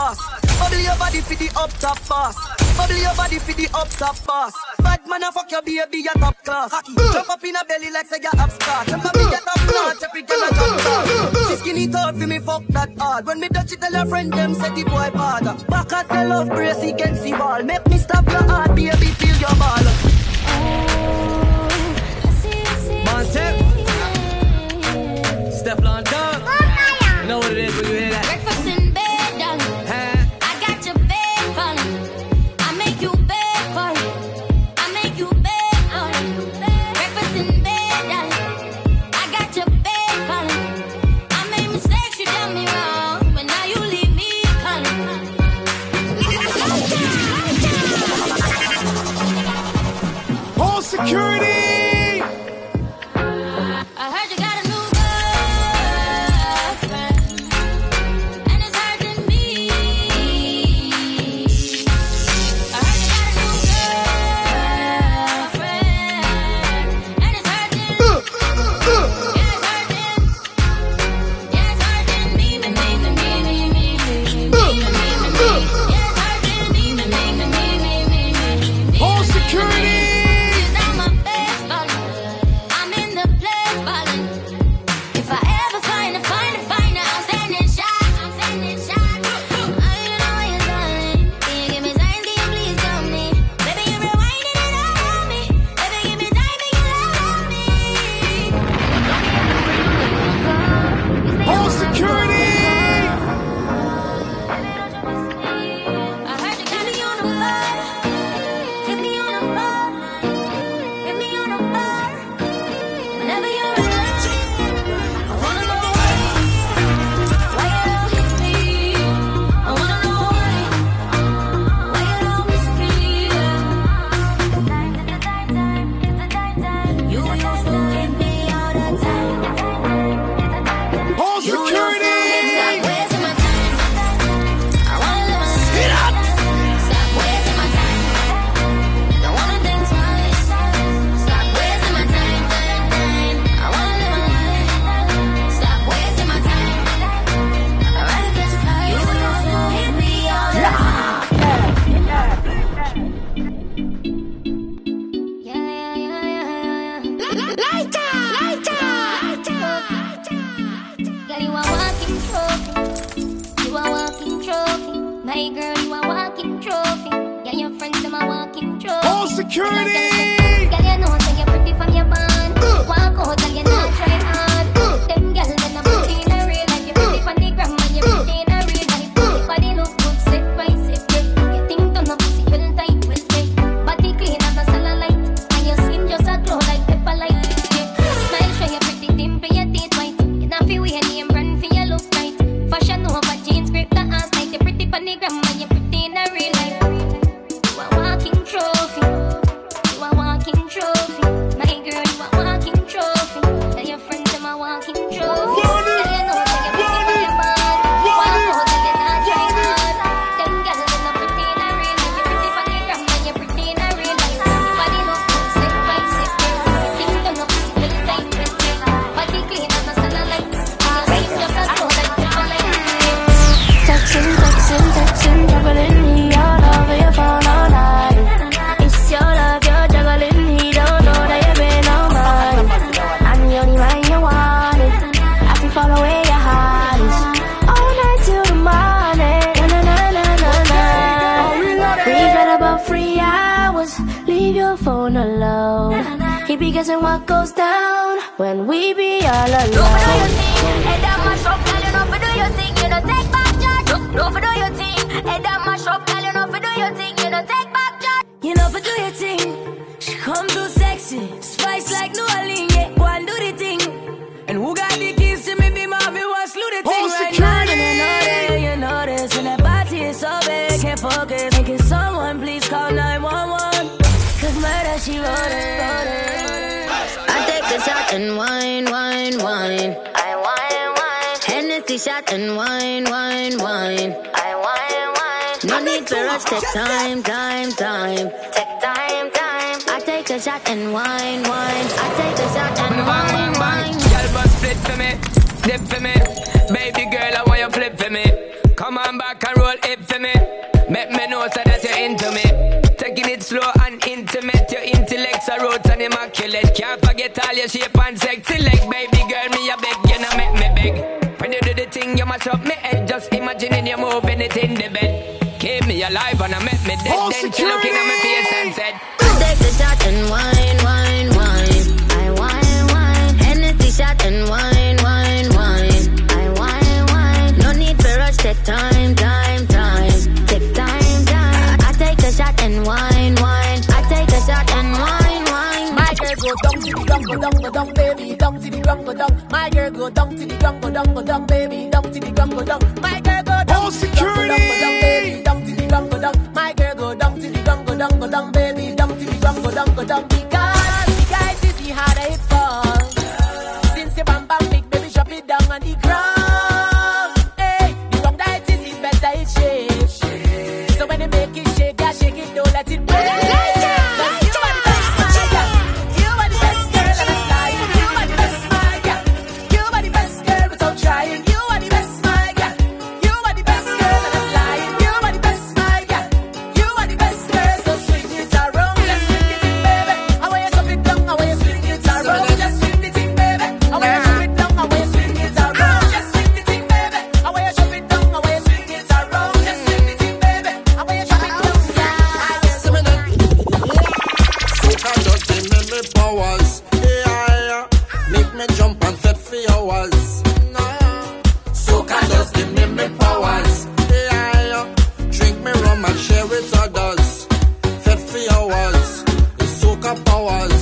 Boss. Bubble your body for the up top boss. Bubble your body for the up top boss. Bad man, I fuck your baby, you top class. Uh. Jump up in a belly like say you upstart. Jump up in your top notch, every girl a jump class. Uh. Uh. She skinny tall for me, fuck that hard. When me touch it, tell her friend them say the boy bad. Back at the love brace against the wall. Make me stop your heart, baby, feel your ball. Montep. Step on dog. You know what it is when you hear that. We be all alone. Head down, mash up, girl, you know fi do your thing, you know take back charge. No fi do your thing. Head down, mash up, girl, you know fi do your thing, you know take back charge. You know, for do your thing. She come too sexy. Spice like New Orleans, yeah. Go and do the thing. And who got the keys to me, be mommy, what's do the thing All right security. now? You know that, you know this. And that body is so big, can't focus. Making someone please call 911. Cause murder, she wrote it. I take a shot and wine, wine, wine. and wine, wine, wine. I wine, wine. No need to rush, take time, time, time. Take time, time. I take a shot and wine, wine. I take a shot and wine, wine. Girl, but split for me, dip for me. Baby girl, I want you flip for me. Come on back and roll it for me. Make me know so that you're into me. Taking it slow and intimate. Your intellects are roots and immaculate. Can't forget all your shape and sexy like baby mash up my head, just imagining you moving it in the bed. Keep me alive and I make me dead. Oh, then she looking at my face and said, Take the shot and wine, wine, wine. I wine, wine. Hennessy shot and wine, wine, wine. I wine, wine. No need for rush, take time, time, time. Take time, time. I take a shot and wine, wine. I take a shot and wine, wine. My girl go down to the dump, dump, dump, baby, down to the dump, dump. My girl go down to the dump, dump, dump, baby. pica pau.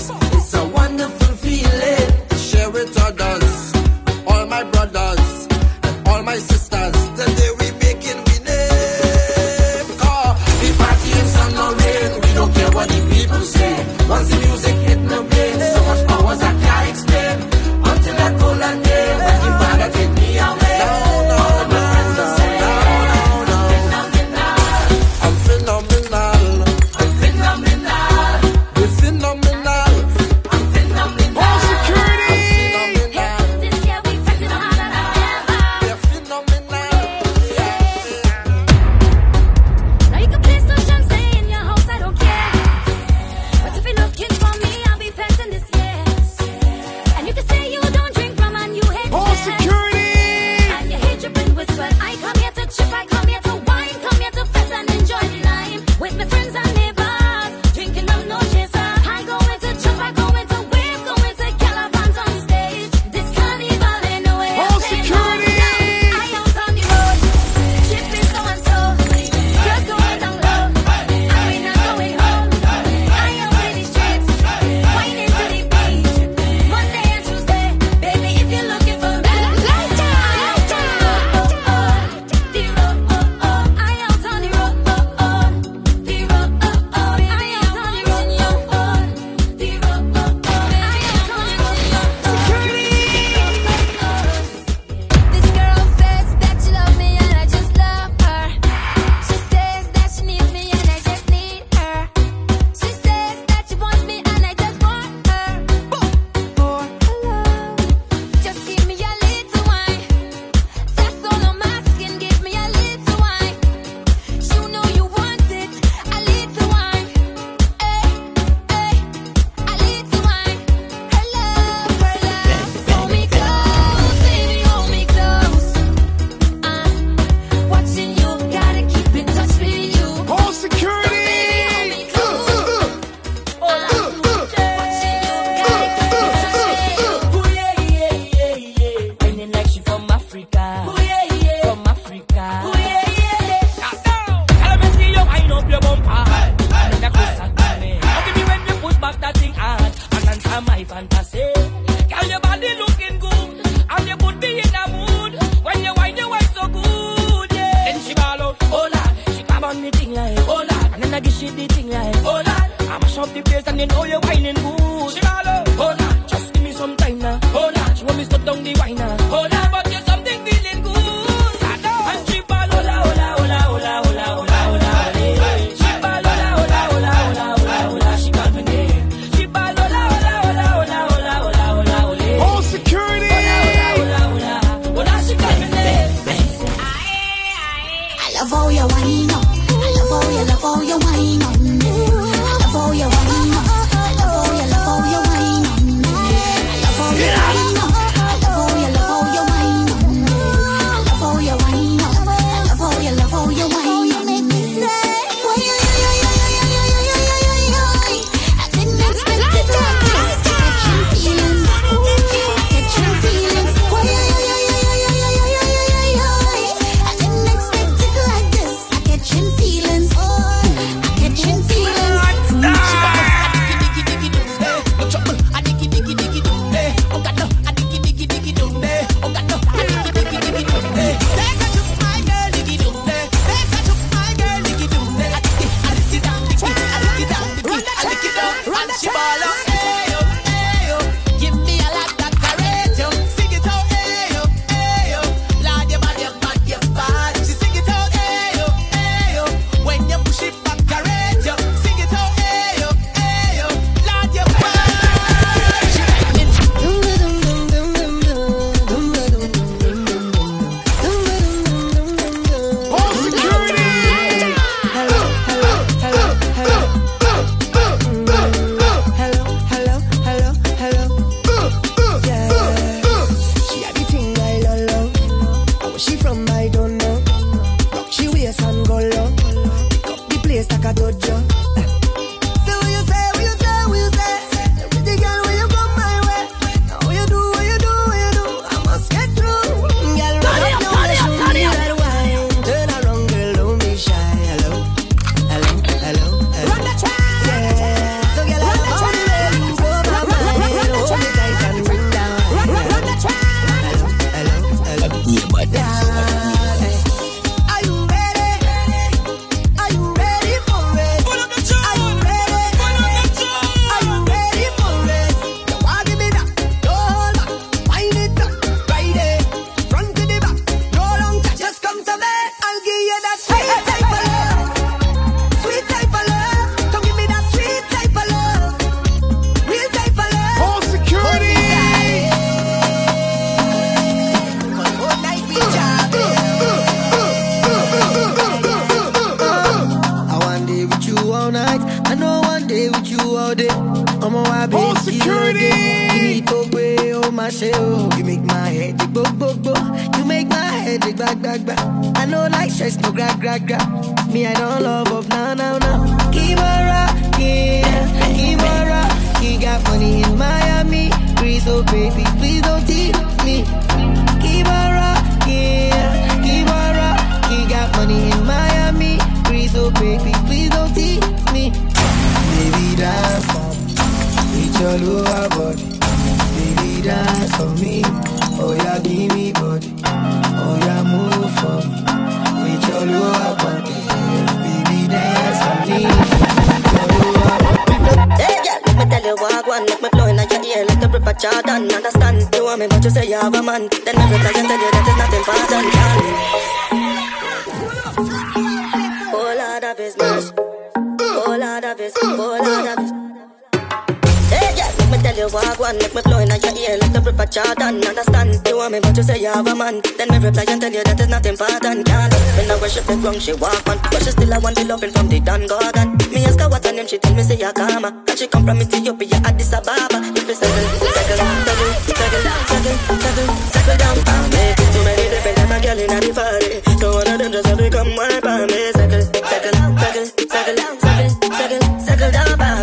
you walk one let me blow in your ear like the river Jordan Understand, you want me but you say you have a man. Then me reply and tell you that is not important Can when I worship the ground she walk on But she still I want the loving from the Dan Gorgon Me ask her what her name, she tell me say Akama And she come from Ethiopia, Addis Ababa If you settle, settle, settle, settle, settle, settle, settle down I make it too many different type of girl in the party So one of them just have to come wipe on me. Settle, settle, settle, settle, settle, settle, settle down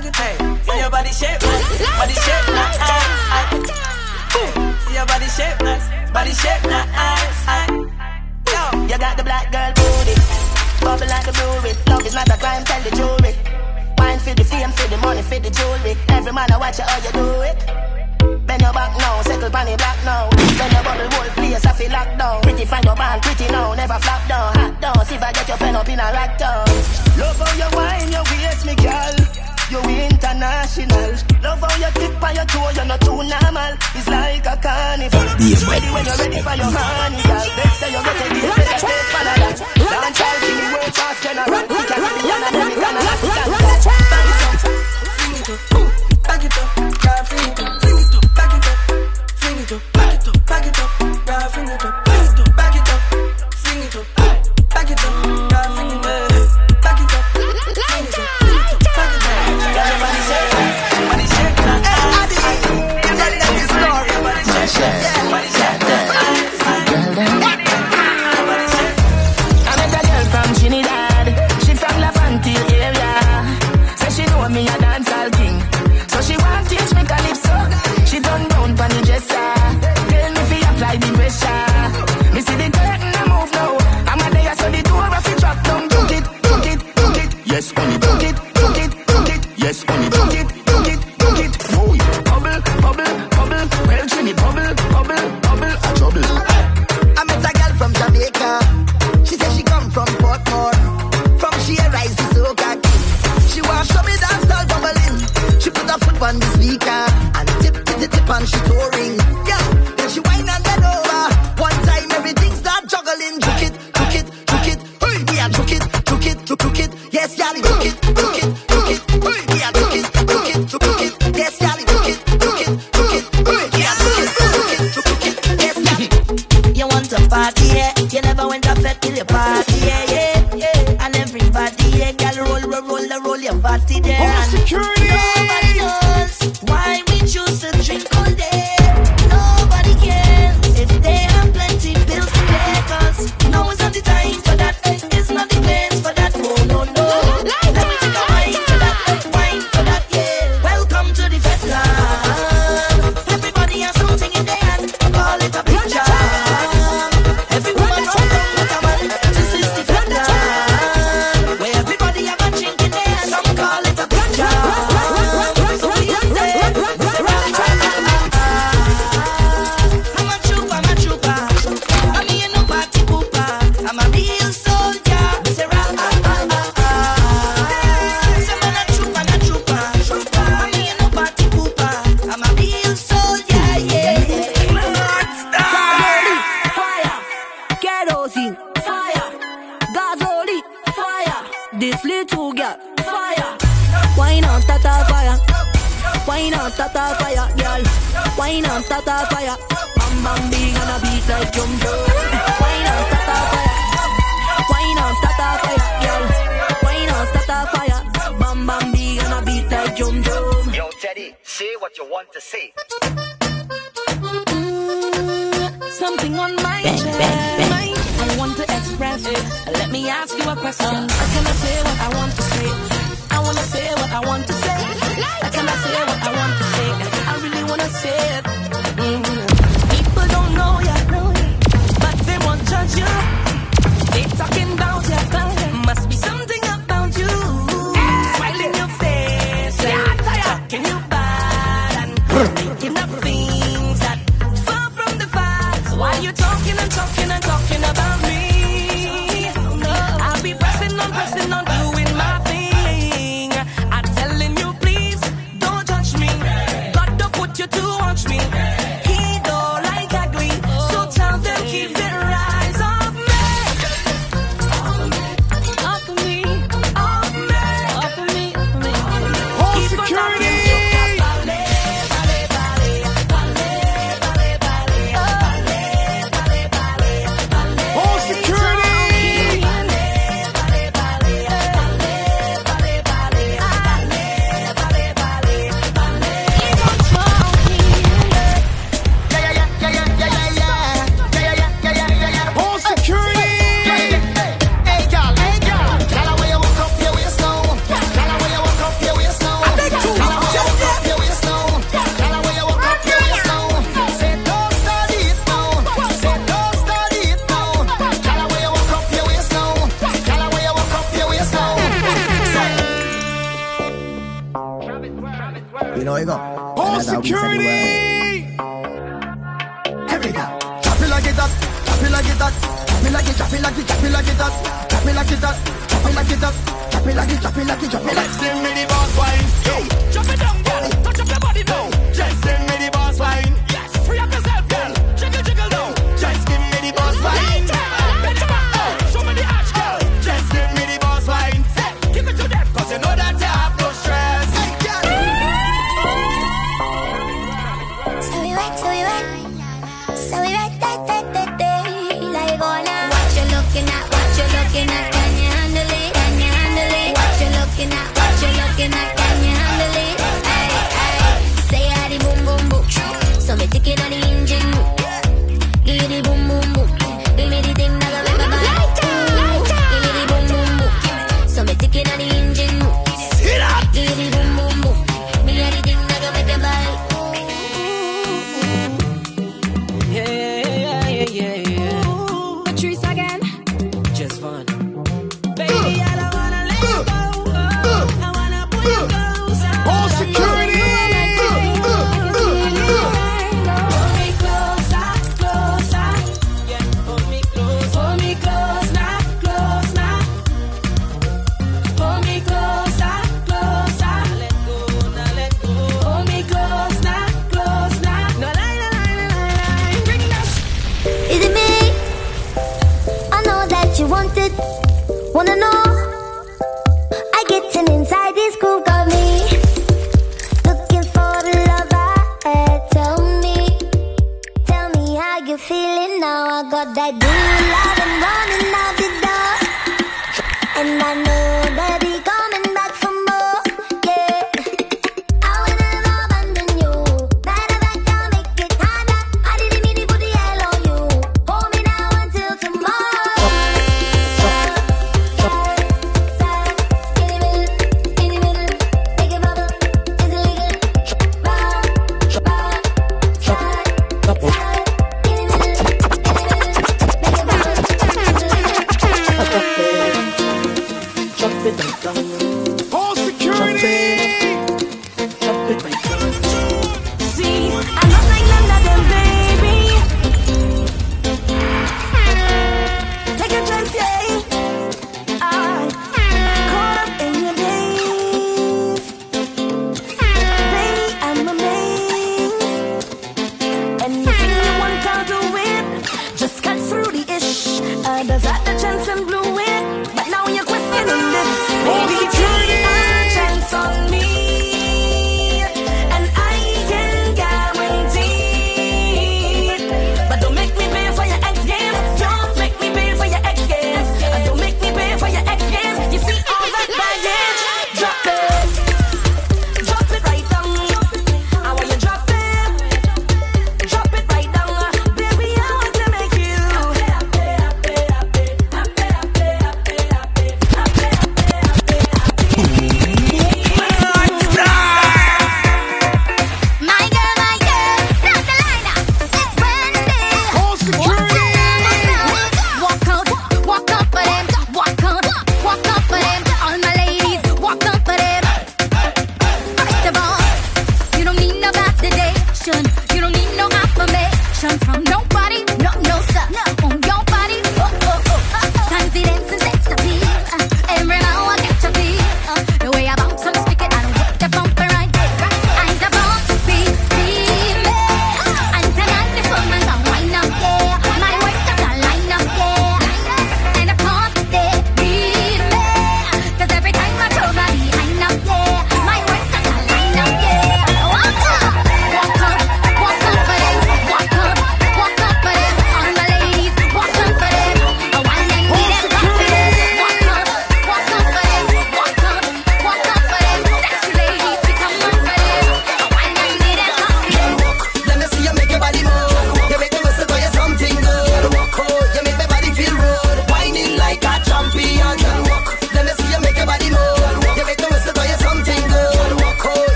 talking. See your body shape nice, body shape nice. See your body shape nice, body shape nice. Yo, you got the black girl booty, bubble like the brewery. Love is not a crime, tell the jury. Wine for the fame, for the money, for the jewelry. Every man I watch you, how you do it. Bend your back now, settle pan black now. When your bubble whole place I feel locked down. Pretty find your band, pretty now, never flop down, hot down. See if I get your friend up in a lockdown. Love how you wine, your waist, me girl. You international. Love how you tip on your toe, you're not too normal. It's like a carnival. Be ready when you're ready for your honey, girl. They say you're ready to take it, step on a dance. Dance all king, way class general. Run, run, run, run, run, run, run, run, run, run, Back it up, back it up, fling it up, back it up, fling it up, back it up, back it up, fling it up.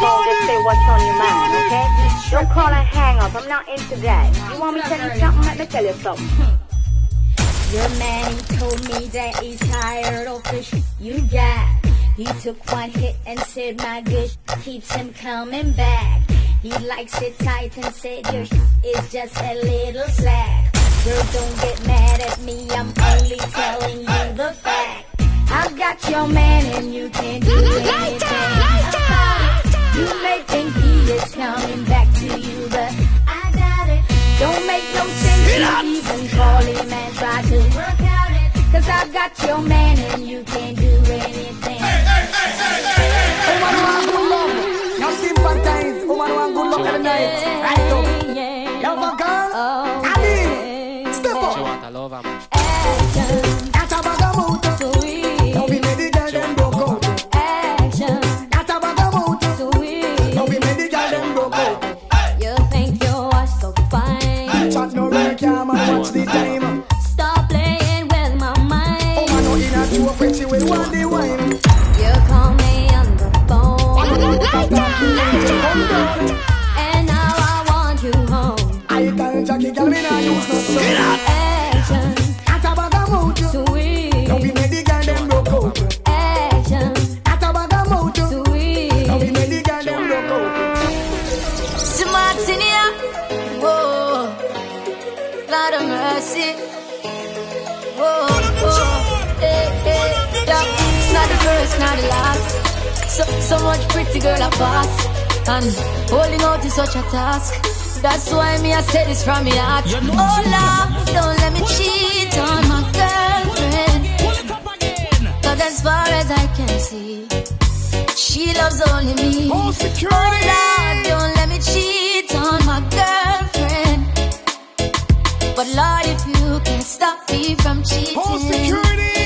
saying just say what's on your mind, okay? Don't call and hang up. I'm not into that. You want me to tell you something? Let me tell you something. Your man, he told me that he's tired of the shit you got. He took one hit and said my good keeps him coming back. He likes it tight and said your is just a little slack. Girl, don't get mad at me, I'm only telling you the fact. I've got your man and you can do anything. Later, later. You may think he is coming back to you, but I doubt it. Don't make no sense to even call him and try to work out it. Cause I've got your man and you can't do anything. Hey, hey, hey, hey, hey, hey, Oh man, want good love. Now simple times. man, want good luck every night. So, much pretty girl I pass. And holding out is such a task. That's why me I say this from me heart. Oh Lord, don't let me cheat on my girlfriend. Cause as far as I can see, she loves only me. Oh Lord, don't let me cheat on my girlfriend. But Lord, if you can't stop me from cheating,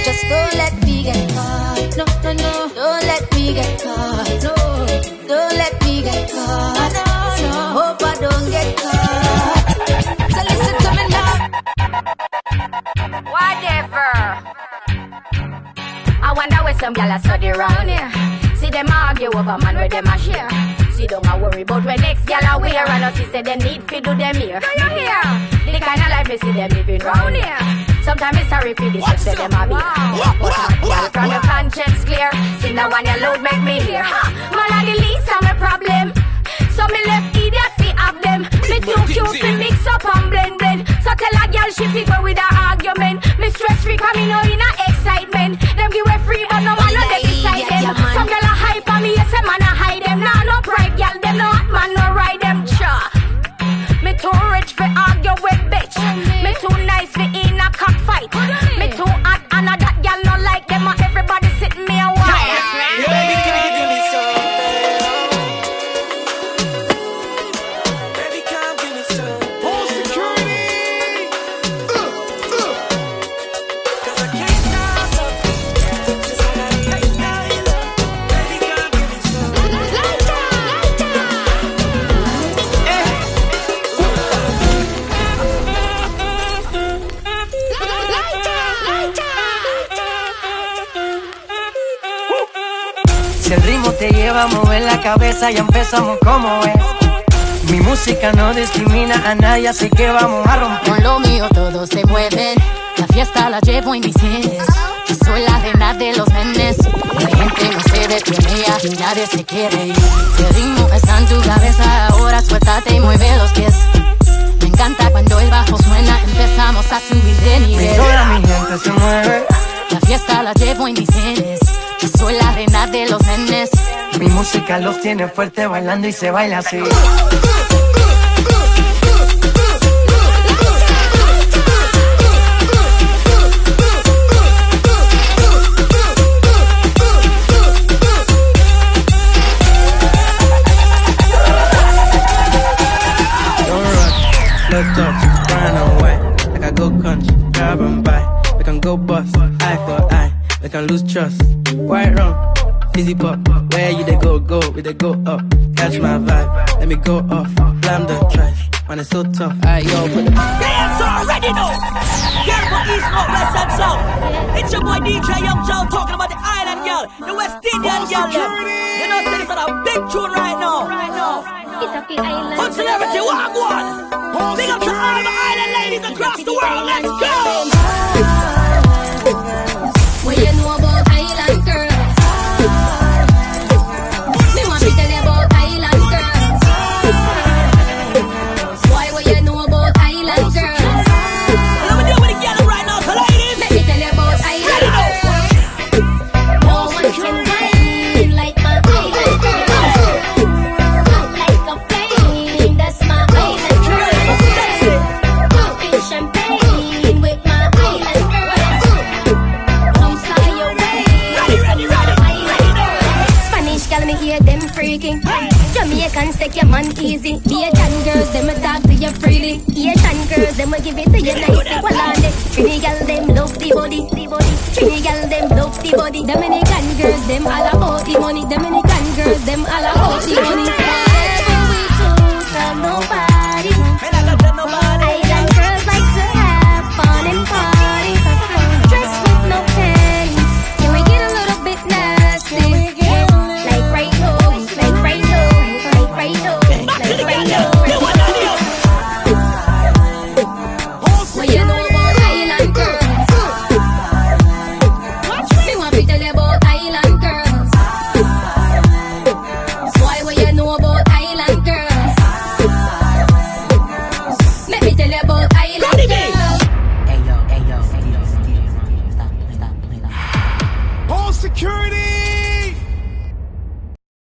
just don't let me get caught. No, no, no, don't let me get caught. No, don't let me get caught. No, So hope I don't get caught. So listen to me now. Whatever. I wonder where some gyal a study round here. See them argue over man where them a share. See don't a worry about where next gyal a wear. And us say them need fi do them here. Do you hear? The kind of life me see them living round here. Sometimes it's sorry for this say them a be. But hot gyal from the conscience clear. See now one you load make me hear. Ha! Man a the least of my problem. So me left idiot fi have them. Me too cute fi mix up and blend blend. So tell a girl she fi go with her argument. Me stress free me know in a excitement. Them give way free but no man no get beside them. Some girl a hype on me yes a man a hide them. Nah no pride girl them no hot man no ride them. Cha. Me too rich fi argue with bitch. Me cockfight. Me cabeza, ya empezamos como es. Mi música no discrimina a nadie, así que vamos a romper. Con lo mío todos se mueven. La fiesta la llevo en mis genes. Yo soy la reina de los nenes. La gente no se detiene y nadie se quiere ir. El ritmo está en tu cabeza, ahora suéltate y mueve los pies. Me encanta cuando el bajo suena, empezamos a subir de nivel. Toda mi gente se mueve. La fiesta la llevo en mis genes. Yo soy la reina de los nenes. Mi música los tiene fuerte bailando y se baila así. Don't rush, touch, brown and white. Like I go country, grab and buy. We can go bust, eye for eye. We can lose trust. White rum, fizzy pop. They go up. Catch my vibe, let me go off. Blam the trash, man it's so tough. Alright, yo, put the Dance already know. Girl from East, North, West, and South. It's your boy DJ Young Joe talking about the island girl, the West Indian girl. them. You know, say this is a big tune right now. Right now. Put celebrity, walk one. Big up to all the island ladies across the world. Let's go. The body. Dominican girls them all about the money. Dominican girls them all about the money.